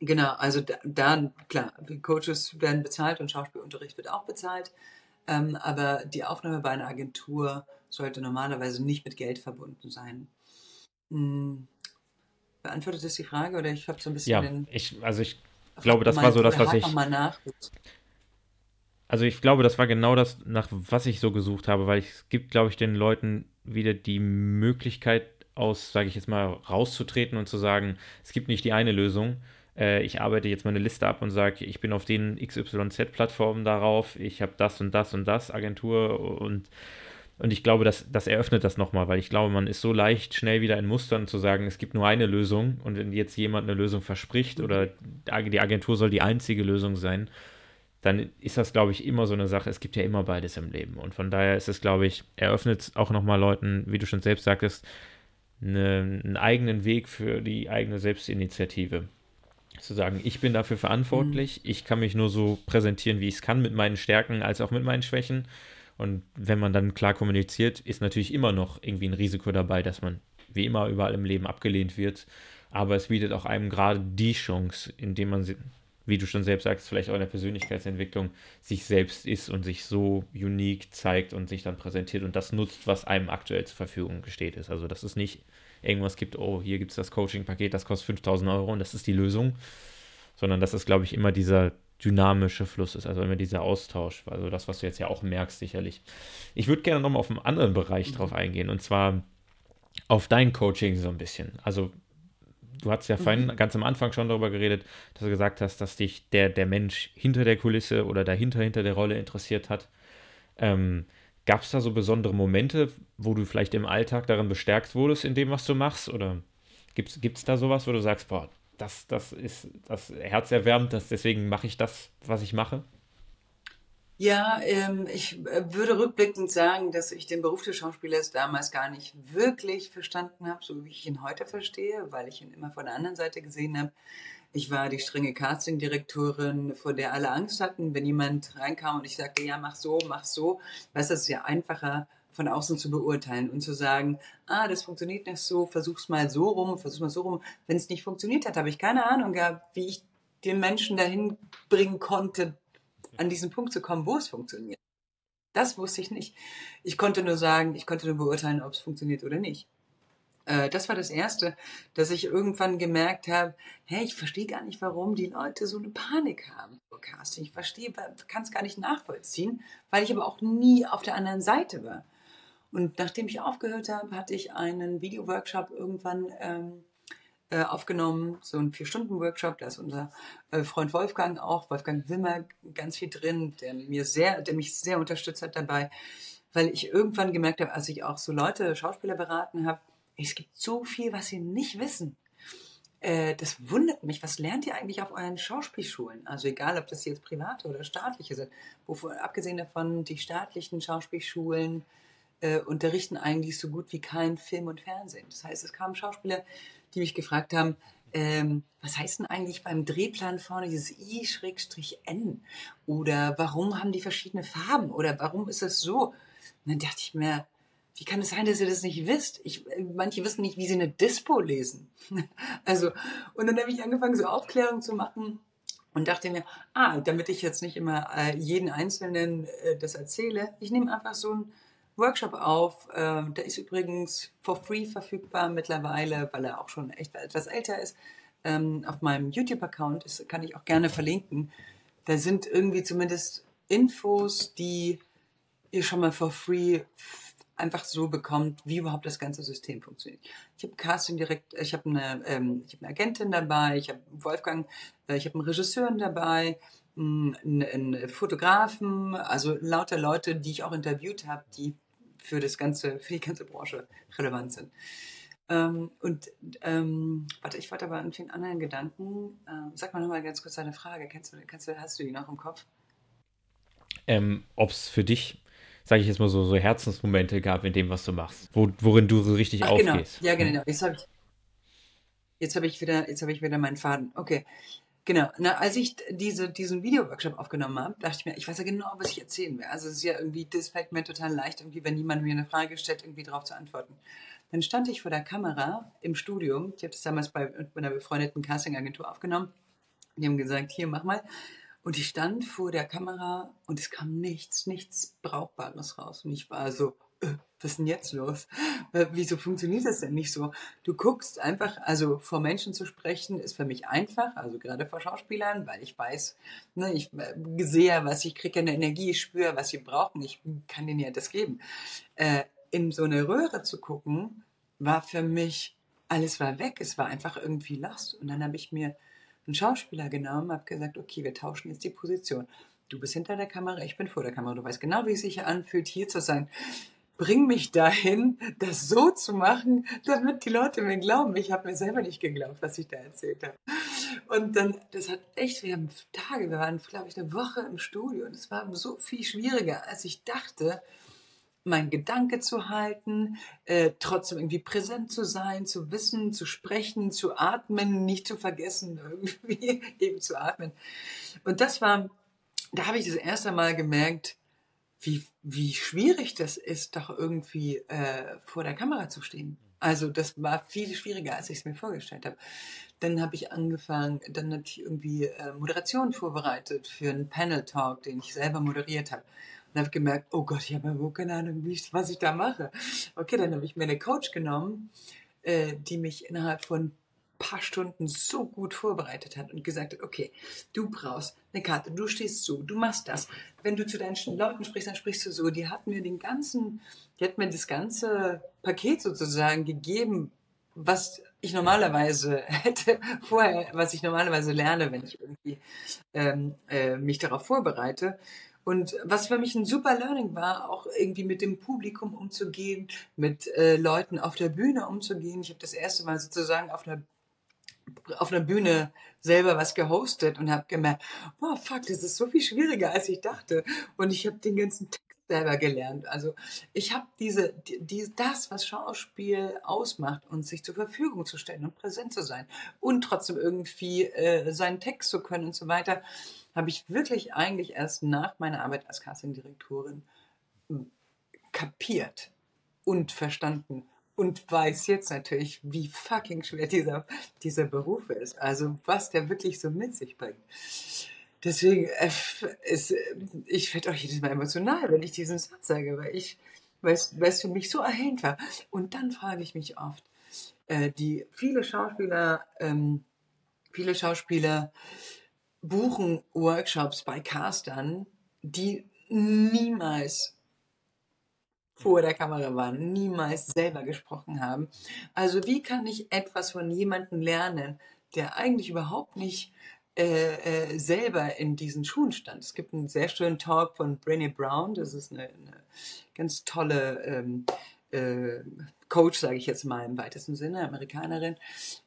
genau, also da, da, klar, Coaches werden bezahlt und Schauspielunterricht wird auch bezahlt. Ähm, aber die Aufnahme bei einer Agentur sollte normalerweise nicht mit Geld verbunden sein. Hm. Beantwortet das die Frage oder ich habe so ein bisschen ja, den. Ich, also ich glaube, das war so das, was ich. Mal nach. Also ich glaube, das war genau das, nach was ich so gesucht habe, weil es gibt, glaube ich, den Leuten wieder die Möglichkeit aus, sage ich jetzt mal, rauszutreten und zu sagen, es gibt nicht die eine Lösung, äh, ich arbeite jetzt meine Liste ab und sage, ich bin auf den XYZ-Plattformen darauf, ich habe das und das und das Agentur und und ich glaube, das, das eröffnet das nochmal, weil ich glaube, man ist so leicht schnell wieder in Mustern zu sagen, es gibt nur eine Lösung und wenn jetzt jemand eine Lösung verspricht oder die Agentur soll die einzige Lösung sein, dann ist das, glaube ich, immer so eine Sache. Es gibt ja immer beides im Leben. Und von daher ist es, glaube ich, eröffnet auch nochmal Leuten, wie du schon selbst sagtest, eine, einen eigenen Weg für die eigene Selbstinitiative zu sagen, ich bin dafür verantwortlich, mhm. ich kann mich nur so präsentieren, wie ich es kann, mit meinen Stärken als auch mit meinen Schwächen. Und wenn man dann klar kommuniziert, ist natürlich immer noch irgendwie ein Risiko dabei, dass man wie immer überall im Leben abgelehnt wird. Aber es bietet auch einem gerade die Chance, indem man, wie du schon selbst sagst, vielleicht auch in der Persönlichkeitsentwicklung sich selbst ist und sich so unique zeigt und sich dann präsentiert und das nutzt, was einem aktuell zur Verfügung gesteht ist. Also das ist nicht irgendwas gibt, oh, hier gibt es das Coaching-Paket, das kostet 5000 Euro und das ist die Lösung, sondern dass es, glaube ich, immer dieser dynamische Fluss ist, also immer dieser Austausch, also das, was du jetzt ja auch merkst, sicherlich. Ich würde gerne nochmal auf einen anderen Bereich mhm. drauf eingehen und zwar auf dein Coaching so ein bisschen. Also du hast ja vorhin mhm. ganz am Anfang schon darüber geredet, dass du gesagt hast, dass dich der, der Mensch hinter der Kulisse oder dahinter, hinter der Rolle interessiert hat. Ähm, Gab es da so besondere Momente, wo du vielleicht im Alltag darin bestärkt wurdest in dem, was du machst? Oder gibt es da sowas, wo du sagst, boah, das, das ist das herzerwärmt, das, deswegen mache ich das, was ich mache? Ja, ähm, ich äh, würde rückblickend sagen, dass ich den Beruf des Schauspielers damals gar nicht wirklich verstanden habe, so wie ich ihn heute verstehe, weil ich ihn immer von der anderen Seite gesehen habe. Ich war die strenge Castingdirektorin, vor der alle Angst hatten, wenn jemand reinkam und ich sagte, ja, mach so, mach so. Weißt du, es ist ja einfacher, von außen zu beurteilen und zu sagen, ah, das funktioniert nicht so, versuch's mal so rum, versuch's mal so rum. Wenn es nicht funktioniert hat, habe ich keine Ahnung gehabt, wie ich den Menschen dahin bringen konnte, an diesen Punkt zu kommen, wo es funktioniert. Das wusste ich nicht. Ich konnte nur sagen, ich konnte nur beurteilen, ob es funktioniert oder nicht. Äh, das war das Erste, dass ich irgendwann gemerkt habe, hey, ich verstehe gar nicht, warum die Leute so eine Panik haben vor Casting. Ich verstehe, kann es gar nicht nachvollziehen, weil ich aber auch nie auf der anderen Seite war. Und nachdem ich aufgehört habe, hatte ich einen Videoworkshop irgendwann ähm, äh, aufgenommen, so ein Vier-Stunden-Workshop. Da ist unser äh, Freund Wolfgang auch, Wolfgang Wimmer, ganz viel drin, der mir sehr, der mich sehr unterstützt hat dabei, weil ich irgendwann gemerkt habe, als ich auch so Leute, Schauspieler beraten habe, es gibt so viel, was sie nicht wissen. Äh, das wundert mich. Was lernt ihr eigentlich auf euren Schauspielschulen? Also egal, ob das jetzt private oder staatliche sind. Wovon, abgesehen davon, die staatlichen Schauspielschulen äh, unterrichten eigentlich so gut wie kein Film und Fernsehen. Das heißt, es kamen Schauspieler, die mich gefragt haben, ähm, was heißt denn eigentlich beim Drehplan vorne dieses I-N? Oder warum haben die verschiedene Farben? Oder warum ist das so? Und dann dachte ich mir, wie kann es sein, dass ihr das nicht wisst? Ich, äh, manche wissen nicht, wie sie eine Dispo lesen. [laughs] also, und dann habe ich angefangen, so Aufklärung zu machen und dachte mir, ah, damit ich jetzt nicht immer äh, jeden Einzelnen äh, das erzähle, ich nehme einfach so ein Workshop auf. Ähm, der ist übrigens for free verfügbar mittlerweile, weil er auch schon echt etwas älter ist. Ähm, auf meinem YouTube-Account kann ich auch gerne verlinken. Da sind irgendwie zumindest Infos, die ihr schon mal for free einfach so bekommt, wie überhaupt das ganze System funktioniert. Ich habe Casting direkt, ich habe eine, ähm, habe eine Agentin dabei, ich habe Wolfgang, äh, ich habe einen Regisseur dabei, einen, einen Fotografen, also lauter Leute, die ich auch interviewt habe, die für das ganze, für die ganze Branche relevant sind. Ähm, und ähm, warte, ich wollte aber irgendwie einen anderen Gedanken. Ähm, sag mal nochmal ganz kurz deine Frage. Kennst du, kennst du, hast du die noch im Kopf? Ähm, Ob es für dich, sage ich jetzt mal so, so Herzensmomente gab in dem, was du machst, wo, worin du so richtig Ach, genau. aufgehst. Genau. Ja, genau. Jetzt habe ich, jetzt habe ich wieder, jetzt habe ich wieder meinen Faden. Okay. Genau, na, als ich diese, diesen Videoworkshop aufgenommen habe, dachte ich mir, ich weiß ja genau, was ich erzählen will. Also es ist ja irgendwie, das fällt mir total leicht, irgendwie, wenn jemand mir eine Frage stellt, irgendwie darauf zu antworten. Dann stand ich vor der Kamera im Studium, ich habe das damals bei, bei einer befreundeten Castingagentur aufgenommen. Die haben gesagt, hier, mach mal. Und ich stand vor der Kamera und es kam nichts, nichts Brauchbares raus. Und ich war so, äh, was ist denn jetzt los? Wieso funktioniert das denn nicht so? Du guckst einfach, also vor Menschen zu sprechen, ist für mich einfach, also gerade vor Schauspielern, weil ich weiß, ne, ich äh, sehe, was ich kriege eine Energie, ich spüre, was sie brauchen, ich kann denen ja das geben. Äh, in so eine Röhre zu gucken, war für mich, alles war weg, es war einfach irgendwie lost. Und dann habe ich mir einen Schauspieler genommen, habe gesagt, okay, wir tauschen jetzt die Position. Du bist hinter der Kamera, ich bin vor der Kamera. Du weißt genau, wie es sich anfühlt, hier zu sein bring mich dahin, das so zu machen, damit die Leute mir glauben. Ich habe mir selber nicht geglaubt, was ich da erzählt habe. Und dann, das hat echt, wir haben Tage, wir waren, glaube ich, eine Woche im Studio und es war so viel schwieriger, als ich dachte, mein Gedanke zu halten, äh, trotzdem irgendwie präsent zu sein, zu wissen, zu sprechen, zu atmen, nicht zu vergessen, [laughs] irgendwie eben zu atmen. Und das war, da habe ich das erste Mal gemerkt, wie, wie schwierig das ist, doch irgendwie äh, vor der Kamera zu stehen. Also das war viel schwieriger, als ich es mir vorgestellt habe. Dann habe ich angefangen, dann habe ich irgendwie äh, Moderation vorbereitet für einen Panel-Talk, den ich selber moderiert habe. Und habe gemerkt, oh Gott, ich habe ja wohl keine Ahnung, was ich da mache. Okay, dann habe ich mir eine Coach genommen, äh, die mich innerhalb von paar Stunden so gut vorbereitet hat und gesagt hat, okay, du brauchst eine Karte, du stehst so, du machst das. Wenn du zu deinen Leuten sprichst, dann sprichst du so. Die hat mir den ganzen, die hat mir das ganze Paket sozusagen gegeben, was ich normalerweise [laughs] hätte vorher, was ich normalerweise lerne, wenn ich irgendwie ähm, äh, mich darauf vorbereite. Und was für mich ein super Learning war, auch irgendwie mit dem Publikum umzugehen, mit äh, Leuten auf der Bühne umzugehen. Ich habe das erste Mal sozusagen auf einer auf einer Bühne selber was gehostet und habe gemerkt, boah, fuck, das ist so viel schwieriger, als ich dachte. Und ich habe den ganzen Text selber gelernt. Also ich habe diese, die, das, was Schauspiel ausmacht und sich zur Verfügung zu stellen und präsent zu sein und trotzdem irgendwie äh, seinen Text zu können und so weiter, habe ich wirklich eigentlich erst nach meiner Arbeit als Castingdirektorin hm, kapiert und verstanden und weiß jetzt natürlich, wie fucking schwer dieser, dieser Beruf ist. Also was der wirklich so mit sich bringt. Deswegen, äh, ist, ich werde auch jedes Mal emotional, wenn ich diesen Satz sage, weil ich, weil es für mich so erhellend war. Und dann frage ich mich oft, äh, die viele Schauspieler, ähm, viele Schauspieler buchen Workshops bei Castern, die niemals vor der Kamera waren, niemals selber gesprochen haben. Also wie kann ich etwas von jemandem lernen, der eigentlich überhaupt nicht äh, äh, selber in diesen Schuhen stand. Es gibt einen sehr schönen Talk von Brené Brown, das ist eine, eine ganz tolle ähm, äh, Coach, sage ich jetzt mal im weitesten Sinne, Amerikanerin,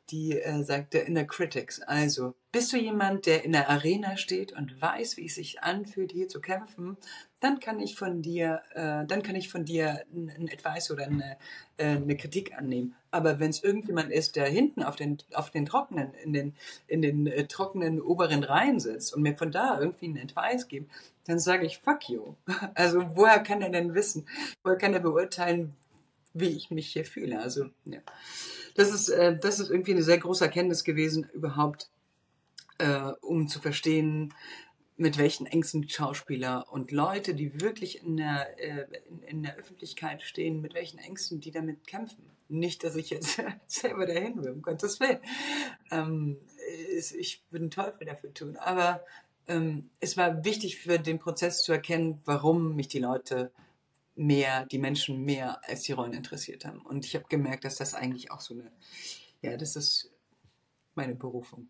die äh, sagte Inner Critics. Also, bist du jemand, der in der Arena steht und weiß, wie es sich anfühlt, hier zu kämpfen, dann kann ich von dir, äh, dann kann ich von dir ein Advice oder eine, äh, eine Kritik annehmen. Aber wenn es irgendjemand ist, der hinten auf den, auf den trockenen, in den, in den äh, trockenen oberen Reihen sitzt und mir von da irgendwie einen Advice gibt, dann sage ich, fuck you. [laughs] Also woher kann er denn wissen? Woher kann er beurteilen, wie ich mich hier fühle? Also, ja. Das ist, äh, das ist irgendwie eine sehr große Erkenntnis gewesen, überhaupt, äh, um zu verstehen, mit welchen Ängsten Schauspieler und Leute, die wirklich in der, äh, in, in, der Öffentlichkeit stehen, mit welchen Ängsten die damit kämpfen. Nicht, dass ich jetzt [laughs] selber dahin will, um Gottes Willen. Ähm, ich würde einen Teufel dafür tun. Aber ähm, es war wichtig für den Prozess zu erkennen, warum mich die Leute mehr, die Menschen mehr als die Rollen interessiert haben. Und ich habe gemerkt, dass das eigentlich auch so eine, ja, das ist meine Berufung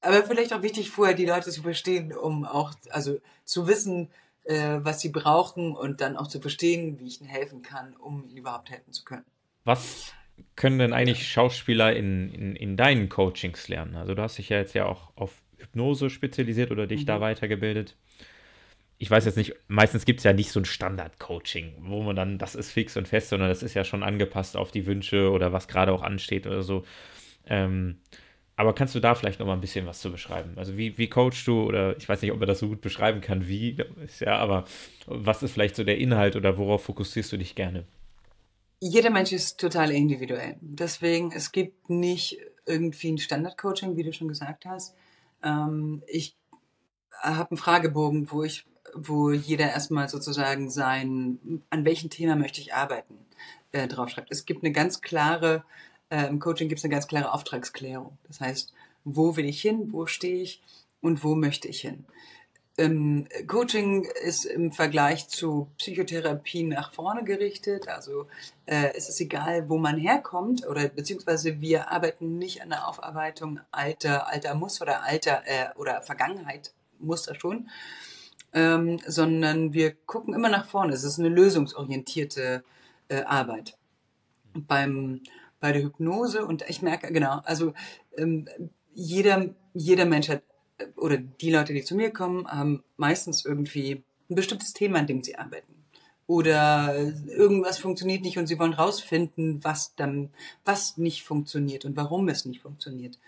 aber vielleicht auch wichtig, vorher die Leute zu verstehen, um auch, also zu wissen, äh, was sie brauchen und dann auch zu verstehen, wie ich ihnen helfen kann, um ihnen überhaupt helfen zu können. Was können denn eigentlich Schauspieler in, in, in deinen Coachings lernen? Also du hast dich ja jetzt ja auch auf Hypnose spezialisiert oder dich mhm. da weitergebildet. Ich weiß jetzt nicht, meistens gibt es ja nicht so ein Standard-Coaching, wo man dann, das ist fix und fest, sondern das ist ja schon angepasst auf die Wünsche oder was gerade auch ansteht oder so. Ähm, aber kannst du da vielleicht noch mal ein bisschen was zu beschreiben? Also wie, wie coachst du oder ich weiß nicht, ob man das so gut beschreiben kann, wie, ist ja, aber was ist vielleicht so der Inhalt oder worauf fokussierst du dich gerne? Jeder Mensch ist total individuell. Deswegen, es gibt nicht irgendwie ein Standard-Coaching, wie du schon gesagt hast. Ähm, ich habe einen Fragebogen, wo ich, wo jeder erstmal sozusagen sein, an welchem Thema möchte ich arbeiten, äh, draufschreibt. Es gibt eine ganz klare äh, Im Coaching gibt es eine ganz klare Auftragsklärung. Das heißt, wo will ich hin, wo stehe ich und wo möchte ich hin. Ähm, Coaching ist im Vergleich zu Psychotherapie nach vorne gerichtet. Also äh, es ist egal, wo man herkommt oder beziehungsweise wir arbeiten nicht an der Aufarbeitung alter alter Muster oder alter äh, oder Vergangenheit Muster schon, ähm, sondern wir gucken immer nach vorne. Es ist eine lösungsorientierte äh, Arbeit. Beim bei der Hypnose und ich merke, genau, also ähm, jeder, jeder Mensch hat, oder die Leute, die zu mir kommen, haben meistens irgendwie ein bestimmtes Thema, an dem sie arbeiten. Oder irgendwas funktioniert nicht und sie wollen rausfinden, was dann, was nicht funktioniert und warum es nicht funktioniert.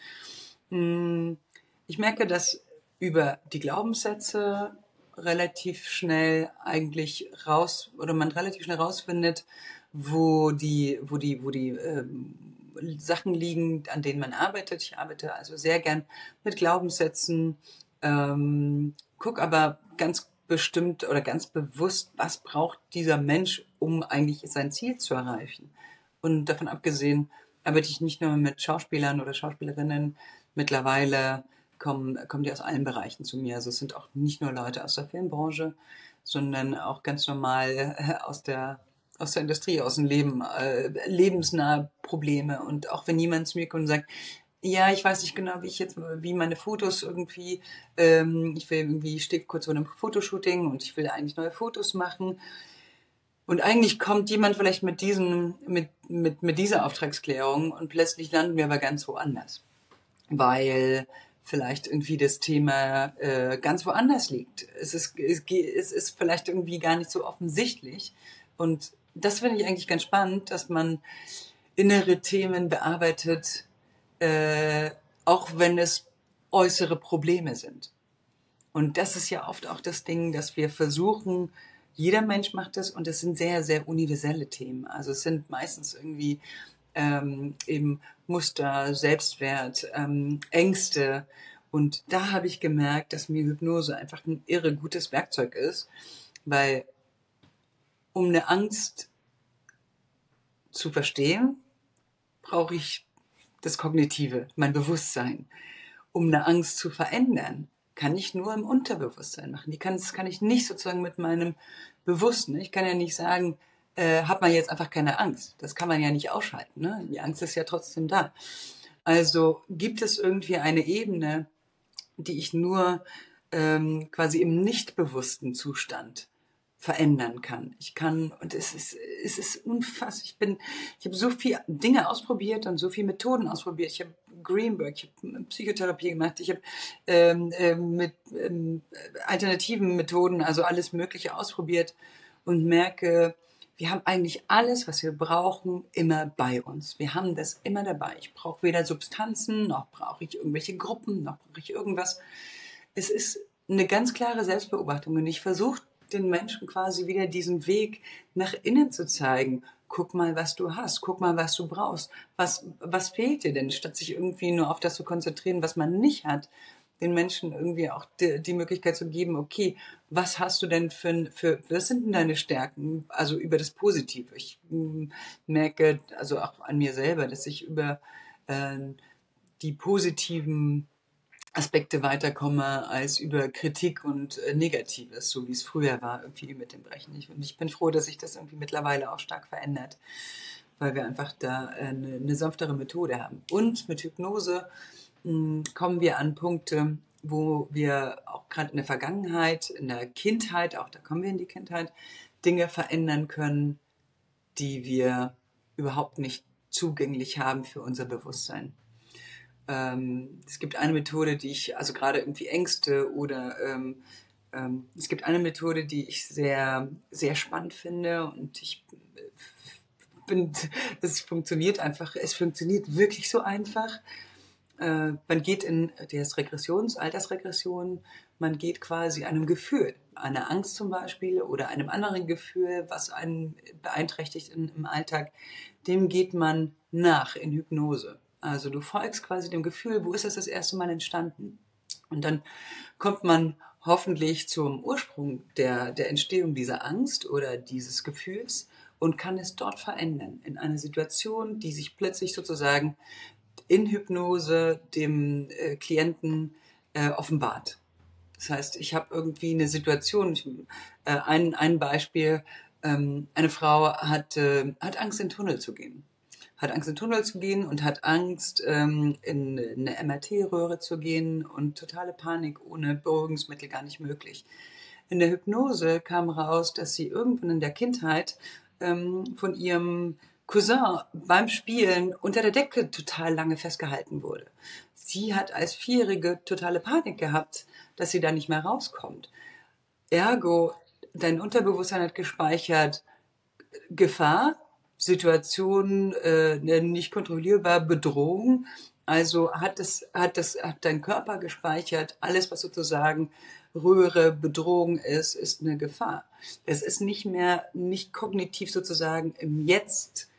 Hm, ich merke, dass über die Glaubenssätze relativ schnell eigentlich raus, oder man relativ schnell rausfindet, wo die, wo die, wo die ähm, Sachen liegen, an denen man arbeitet. Ich arbeite also sehr gern mit Glaubenssätzen, ähm, guck aber ganz bestimmt oder ganz bewusst, was braucht dieser Mensch, um eigentlich sein Ziel zu erreichen. Und davon abgesehen arbeite ich nicht nur mit Schauspielern oder Schauspielerinnen. Mittlerweile kommen, kommen die aus allen Bereichen zu mir. Also es sind auch nicht nur Leute aus der Filmbranche, sondern auch ganz normal äh, aus der aus der Industrie, aus dem Leben, äh, lebensnahe Probleme. Und auch wenn jemand zu mir kommt und sagt, ja, ich weiß nicht genau, wie ich jetzt, wie meine Fotos irgendwie, ähm, ich will irgendwie, stehe kurz vor einem Fotoshooting und ich will eigentlich neue Fotos machen. Und eigentlich kommt jemand vielleicht mit diesem, mit, mit, mit dieser Auftragsklärung und plötzlich landen wir aber ganz woanders. Weil vielleicht irgendwie das Thema äh, ganz woanders liegt. Es ist, es, ist vielleicht irgendwie gar nicht so offensichtlich. Und das finde ich eigentlich ganz spannend, dass man innere Themen bearbeitet, äh, auch wenn es äußere Probleme sind. Und das ist ja oft auch das Ding, dass wir versuchen, jeder Mensch macht das und es sind sehr, sehr universelle Themen. Also es sind meistens irgendwie ähm, eben Muster, Selbstwert, ähm, Ängste. Und da habe ich gemerkt, dass mir Hypnose einfach ein irre gutes Werkzeug ist, weil um eine Angst zu verstehen, brauche ich das Kognitive, mein Bewusstsein. Um eine Angst zu verändern, kann ich nur im Unterbewusstsein machen. Die kann, das kann ich nicht sozusagen mit meinem Bewussten. Ich kann ja nicht sagen, äh, hat man jetzt einfach keine Angst. Das kann man ja nicht ausschalten. Ne? Die Angst ist ja trotzdem da. Also gibt es irgendwie eine Ebene, die ich nur ähm, quasi im nicht bewussten Zustand verändern kann. Ich kann, und es ist, es ist unfassbar. Ich bin, ich habe so viele Dinge ausprobiert und so viele Methoden ausprobiert. Ich habe Greenberg, ich habe Psychotherapie gemacht, ich habe ähm, äh, mit ähm, alternativen Methoden, also alles Mögliche ausprobiert und merke, wir haben eigentlich alles, was wir brauchen, immer bei uns. Wir haben das immer dabei. Ich brauche weder Substanzen, noch brauche ich irgendwelche Gruppen, noch brauche ich irgendwas. Es ist eine ganz klare Selbstbeobachtung und ich versuche den Menschen quasi wieder diesen Weg nach innen zu zeigen. Guck mal, was du hast. Guck mal, was du brauchst. Was, was fehlt dir denn? Statt sich irgendwie nur auf das zu konzentrieren, was man nicht hat, den Menschen irgendwie auch die, die Möglichkeit zu geben, okay, was hast du denn für, für, was sind denn deine Stärken? Also über das Positive. Ich mm, merke, also auch an mir selber, dass ich über äh, die positiven Aspekte weiterkomme als über Kritik und äh, Negatives, so wie es früher war, irgendwie mit dem Brechen. Ich, und ich bin froh, dass sich das irgendwie mittlerweile auch stark verändert, weil wir einfach da äh, eine, eine sanftere Methode haben. Und mit Hypnose hm, kommen wir an Punkte, wo wir auch gerade in der Vergangenheit, in der Kindheit, auch da kommen wir in die Kindheit, Dinge verändern können, die wir überhaupt nicht zugänglich haben für unser Bewusstsein. Ähm, es gibt eine Methode, die ich, also gerade irgendwie Ängste oder ähm, ähm, es gibt eine Methode, die ich sehr, sehr spannend finde und ich bin, [laughs] es funktioniert einfach, es funktioniert wirklich so einfach. Äh, man geht in, heißt Regressions, Altersregression, man geht quasi einem Gefühl, einer Angst zum Beispiel oder einem anderen Gefühl, was einen beeinträchtigt in, im Alltag, dem geht man nach in Hypnose. Also du folgst quasi dem Gefühl, wo ist das das erste Mal entstanden? Und dann kommt man hoffentlich zum Ursprung der, der Entstehung dieser Angst oder dieses Gefühls und kann es dort verändern in einer Situation, die sich plötzlich sozusagen in Hypnose dem äh, Klienten äh, offenbart. Das heißt, ich habe irgendwie eine Situation, ich, äh, ein, ein Beispiel, ähm, eine Frau hat, äh, hat Angst, in den Tunnel zu gehen hat Angst, in den Tunnel zu gehen und hat Angst, ähm, in eine MRT-Röhre zu gehen und totale Panik ohne Beruhigungsmittel gar nicht möglich. In der Hypnose kam raus, dass sie irgendwann in der Kindheit ähm, von ihrem Cousin beim Spielen unter der Decke total lange festgehalten wurde. Sie hat als Vierjährige totale Panik gehabt, dass sie da nicht mehr rauskommt. Ergo, dein Unterbewusstsein hat gespeichert, Gefahr, Situation äh, nicht kontrollierbar, Bedrohung. Also hat es, hat das, hat dein Körper gespeichert, alles, was sozusagen Röhre, Bedrohung ist, ist eine Gefahr. Es ist nicht mehr, nicht kognitiv sozusagen im Jetzt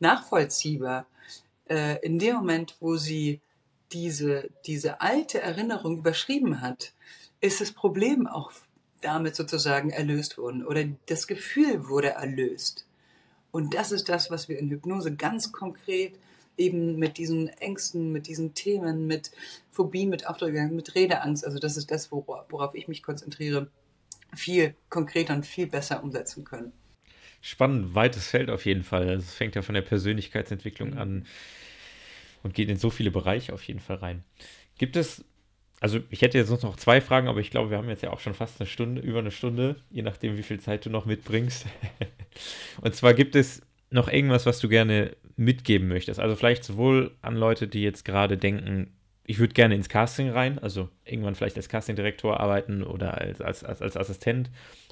nachvollziehbar. Äh, in dem Moment, wo sie diese, diese alte Erinnerung überschrieben hat, ist das Problem auch damit sozusagen erlöst worden oder das Gefühl wurde erlöst. Und das ist das, was wir in Hypnose ganz konkret eben mit diesen Ängsten, mit diesen Themen, mit Phobien, mit Aufdrückern, mit Redeangst, also das ist das, worauf ich mich konzentriere, viel konkreter und viel besser umsetzen können. Spannend, weites Feld auf jeden Fall. Es fängt ja von der Persönlichkeitsentwicklung an und geht in so viele Bereiche auf jeden Fall rein. Gibt es, also ich hätte jetzt noch zwei Fragen, aber ich glaube, wir haben jetzt ja auch schon fast eine Stunde, über eine Stunde, je nachdem, wie viel Zeit du noch mitbringst. [laughs] und zwar gibt es noch irgendwas, was du gerne mitgeben möchtest? Also vielleicht sowohl an Leute, die jetzt gerade denken, ich würde gerne ins Casting rein, also irgendwann vielleicht als Castingdirektor arbeiten oder als, als, als, als Assistent,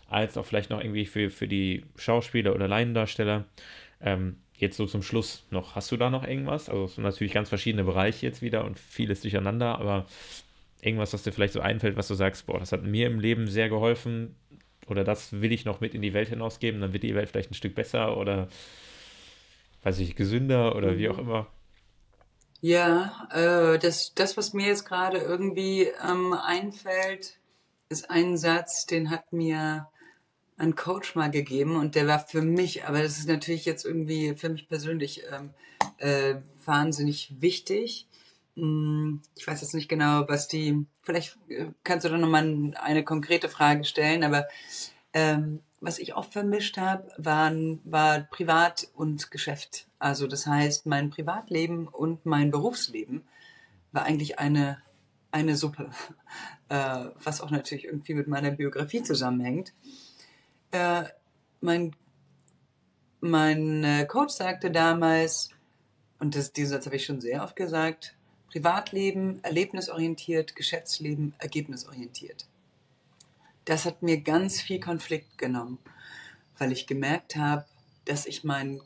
als auch vielleicht noch irgendwie für, für die Schauspieler oder Laiendarsteller. Ähm, jetzt so zum Schluss noch, hast du da noch irgendwas? Also es sind natürlich ganz verschiedene Bereiche jetzt wieder und vieles durcheinander, aber irgendwas, was dir vielleicht so einfällt, was du sagst, boah, das hat mir im Leben sehr geholfen oder das will ich noch mit in die Welt hinausgeben, dann wird die Welt vielleicht ein Stück besser oder weiß ich, gesünder oder mhm. wie auch immer. Ja, äh, das, das, was mir jetzt gerade irgendwie ähm, einfällt, ist ein Satz, den hat mir ein Coach mal gegeben und der war für mich, aber das ist natürlich jetzt irgendwie für mich persönlich ähm, äh, wahnsinnig wichtig. Hm, ich weiß jetzt nicht genau, was die, vielleicht äh, kannst du da nochmal eine konkrete Frage stellen, aber ähm, was ich oft vermischt habe, waren, war Privat und Geschäft. Also das heißt, mein Privatleben und mein Berufsleben war eigentlich eine, eine Suppe, [laughs] äh, was auch natürlich irgendwie mit meiner Biografie zusammenhängt. Äh, mein, mein äh, Coach sagte damals, und das, diesen Satz habe ich schon sehr oft gesagt, Privatleben erlebnisorientiert, Geschäftsleben ergebnisorientiert. Das hat mir ganz viel Konflikt genommen, weil ich gemerkt habe, dass ich mein,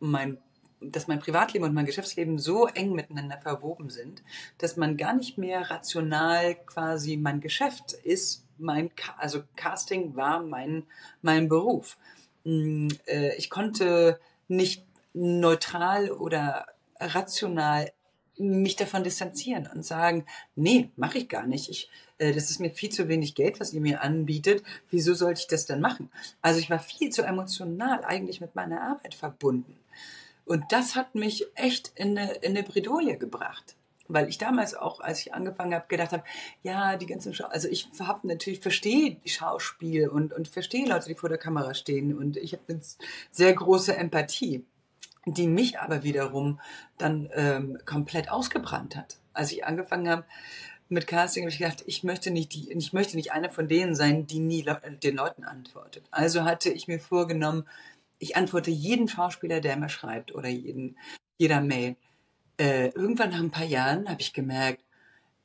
mein, dass mein Privatleben und mein Geschäftsleben so eng miteinander verwoben sind, dass man gar nicht mehr rational quasi mein Geschäft ist, mein, also Casting war mein, mein Beruf. Mm, äh, ich konnte nicht neutral oder rational mich davon distanzieren und sagen, nee, mache ich gar nicht. Ich, äh, das ist mir viel zu wenig Geld, was ihr mir anbietet. Wieso sollte ich das denn machen? Also ich war viel zu emotional eigentlich mit meiner Arbeit verbunden. Und das hat mich echt in eine, in eine Bredouille gebracht. Weil ich damals auch, als ich angefangen habe, gedacht habe, ja, die ganzen Schau also ich habe natürlich, verstehe Schauspiel und, und verstehe Leute, die vor der Kamera stehen und ich habe eine sehr große Empathie die mich aber wiederum dann ähm, komplett ausgebrannt hat. Als ich angefangen habe mit Casting, habe ich gedacht, ich möchte nicht die, ich möchte nicht einer von denen sein, die nie den Leuten antwortet. Also hatte ich mir vorgenommen, ich antworte jeden Schauspieler, der mir schreibt oder jeden, jeder Mail. Äh, irgendwann nach ein paar Jahren habe ich gemerkt,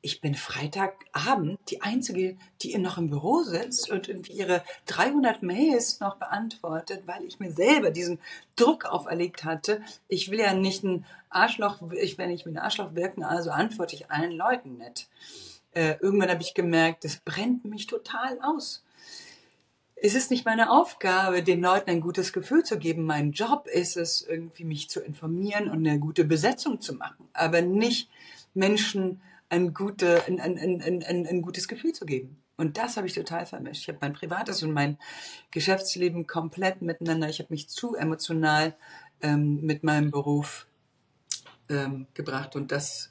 ich bin Freitagabend die Einzige, die noch im Büro sitzt und irgendwie ihre 300 Mails noch beantwortet, weil ich mir selber diesen Druck auferlegt hatte. Ich will ja nicht ein Arschloch, ich, wenn ich mit einem Arschloch wirken, also antworte ich allen Leuten nicht. Äh, irgendwann habe ich gemerkt, das brennt mich total aus. Es ist nicht meine Aufgabe, den Leuten ein gutes Gefühl zu geben. Mein Job ist es, irgendwie mich zu informieren und eine gute Besetzung zu machen, aber nicht Menschen ein, gute, ein, ein, ein, ein, ein gutes Gefühl zu geben. Und das habe ich total vermischt. Ich habe mein privates und mein Geschäftsleben komplett miteinander. Ich habe mich zu emotional ähm, mit meinem Beruf ähm, gebracht. Und das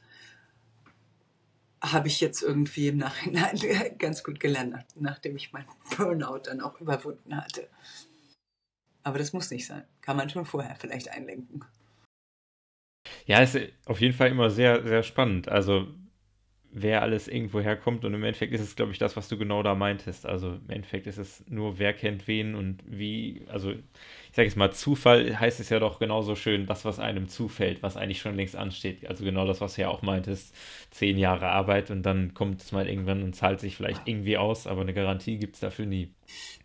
habe ich jetzt irgendwie im Nachhinein [laughs] ganz gut gelernt, nachdem ich meinen Burnout dann auch überwunden hatte. Aber das muss nicht sein. Kann man schon vorher vielleicht einlenken. Ja, ist auf jeden Fall immer sehr, sehr spannend. Also wer alles irgendwo herkommt. Und im Endeffekt ist es, glaube ich, das, was du genau da meintest. Also im Endeffekt ist es nur, wer kennt wen und wie. Also ich sage jetzt mal, Zufall heißt es ja doch genauso schön, das, was einem zufällt, was eigentlich schon längst ansteht. Also genau das, was du ja auch meintest, zehn Jahre Arbeit und dann kommt es mal irgendwann und zahlt sich vielleicht irgendwie aus, aber eine Garantie gibt es dafür nie.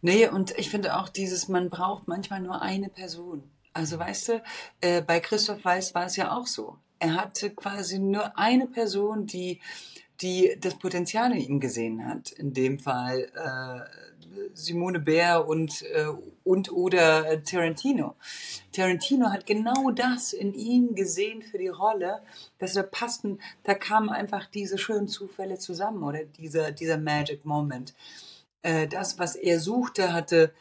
Nee, und ich finde auch dieses, man braucht manchmal nur eine Person. Also weißt du, äh, bei Christoph Weiß war es ja auch so. Er hatte quasi nur eine Person, die die das Potenzial in ihm gesehen hat. In dem Fall äh, Simone Bär und, äh, und oder Tarantino. Tarantino hat genau das in ihm gesehen für die Rolle, dass er passten, da kamen einfach diese schönen Zufälle zusammen oder dieser, dieser Magic Moment. Äh, das, was er suchte, hatte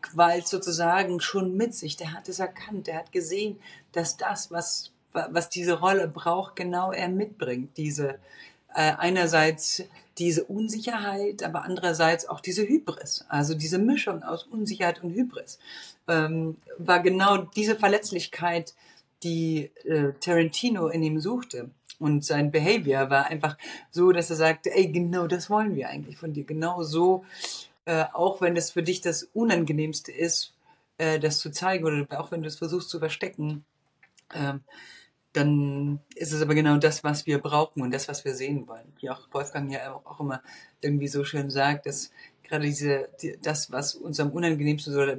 Qualt sozusagen schon mit sich. Der hat es erkannt, der hat gesehen, dass das, was, was diese Rolle braucht, genau er mitbringt. Diese, äh, einerseits diese Unsicherheit, aber andererseits auch diese Hybris, also diese Mischung aus Unsicherheit und Hybris, ähm, war genau diese Verletzlichkeit, die äh, Tarantino in ihm suchte. Und sein Behavior war einfach so, dass er sagte, ey, genau das wollen wir eigentlich von dir. Genau so, äh, auch wenn das für dich das Unangenehmste ist, äh, das zu zeigen oder auch wenn du es versuchst zu verstecken, ähm, dann ist es aber genau das, was wir brauchen und das, was wir sehen wollen. Wie auch Wolfgang ja auch immer irgendwie so schön sagt, dass gerade diese, die, das, was uns am unangenehmsten oder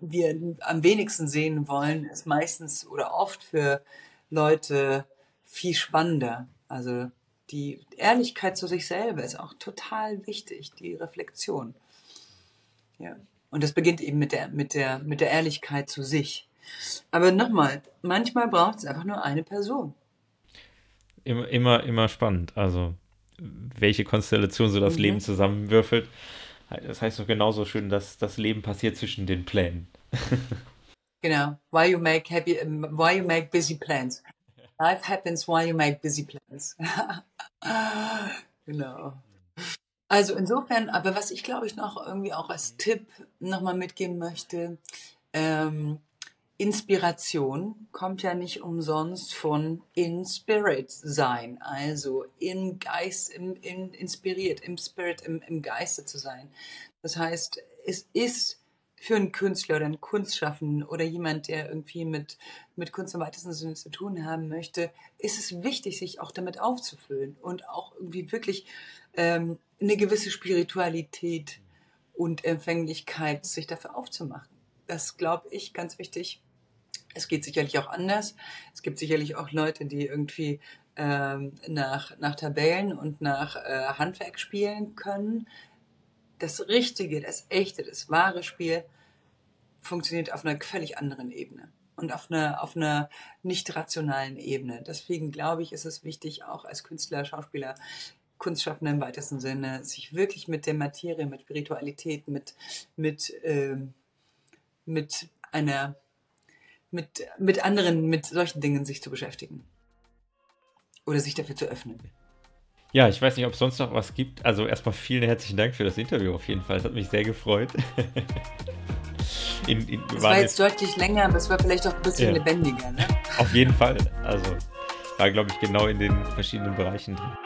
wir am wenigsten sehen wollen, ist meistens oder oft für Leute viel spannender. Also die Ehrlichkeit zu sich selber ist auch total wichtig, die Reflexion. Ja. Und das beginnt eben mit der, mit der, mit der Ehrlichkeit zu sich. Aber nochmal, manchmal braucht es einfach nur eine Person. Immer, immer, immer spannend. Also, welche Konstellation so das mhm. Leben zusammenwürfelt. Das heißt doch genauso schön, dass das Leben passiert zwischen den Plänen. [laughs] genau. Why you make happy, why you make busy plans. Life happens while you make busy plans. [laughs] genau. Also insofern, aber was ich glaube ich noch irgendwie auch als Tipp nochmal mitgeben möchte, ähm, Inspiration kommt ja nicht umsonst von in Spirit sein, also im Geist, im, in, inspiriert, im Spirit, im, im Geiste zu sein. Das heißt, es ist für einen Künstler oder einen Kunstschaffenden oder jemand, der irgendwie mit, mit Kunst im weitesten Sinne zu tun haben möchte, ist es wichtig, sich auch damit aufzufüllen und auch irgendwie wirklich ähm, eine gewisse Spiritualität und Empfänglichkeit sich dafür aufzumachen. Das glaube ich ganz wichtig es geht sicherlich auch anders. Es gibt sicherlich auch Leute, die irgendwie ähm, nach, nach Tabellen und nach äh, Handwerk spielen können. Das richtige, das echte, das wahre Spiel funktioniert auf einer völlig anderen Ebene und auf einer, auf einer nicht rationalen Ebene. Deswegen glaube ich, ist es wichtig, auch als Künstler, Schauspieler, Kunstschaffender im weitesten Sinne, sich wirklich mit der Materie, mit Spiritualität, mit, mit, ähm, mit einer mit, mit anderen, mit solchen Dingen sich zu beschäftigen. Oder sich dafür zu öffnen. Ja, ich weiß nicht, ob es sonst noch was gibt. Also erstmal vielen herzlichen Dank für das Interview auf jeden Fall. Es hat mich sehr gefreut. [laughs] in, in, es war jetzt, deutlich länger, aber es war vielleicht auch ein bisschen ja. lebendiger. Ne? Auf jeden Fall. Also war, glaube ich, genau in den verschiedenen Bereichen drin.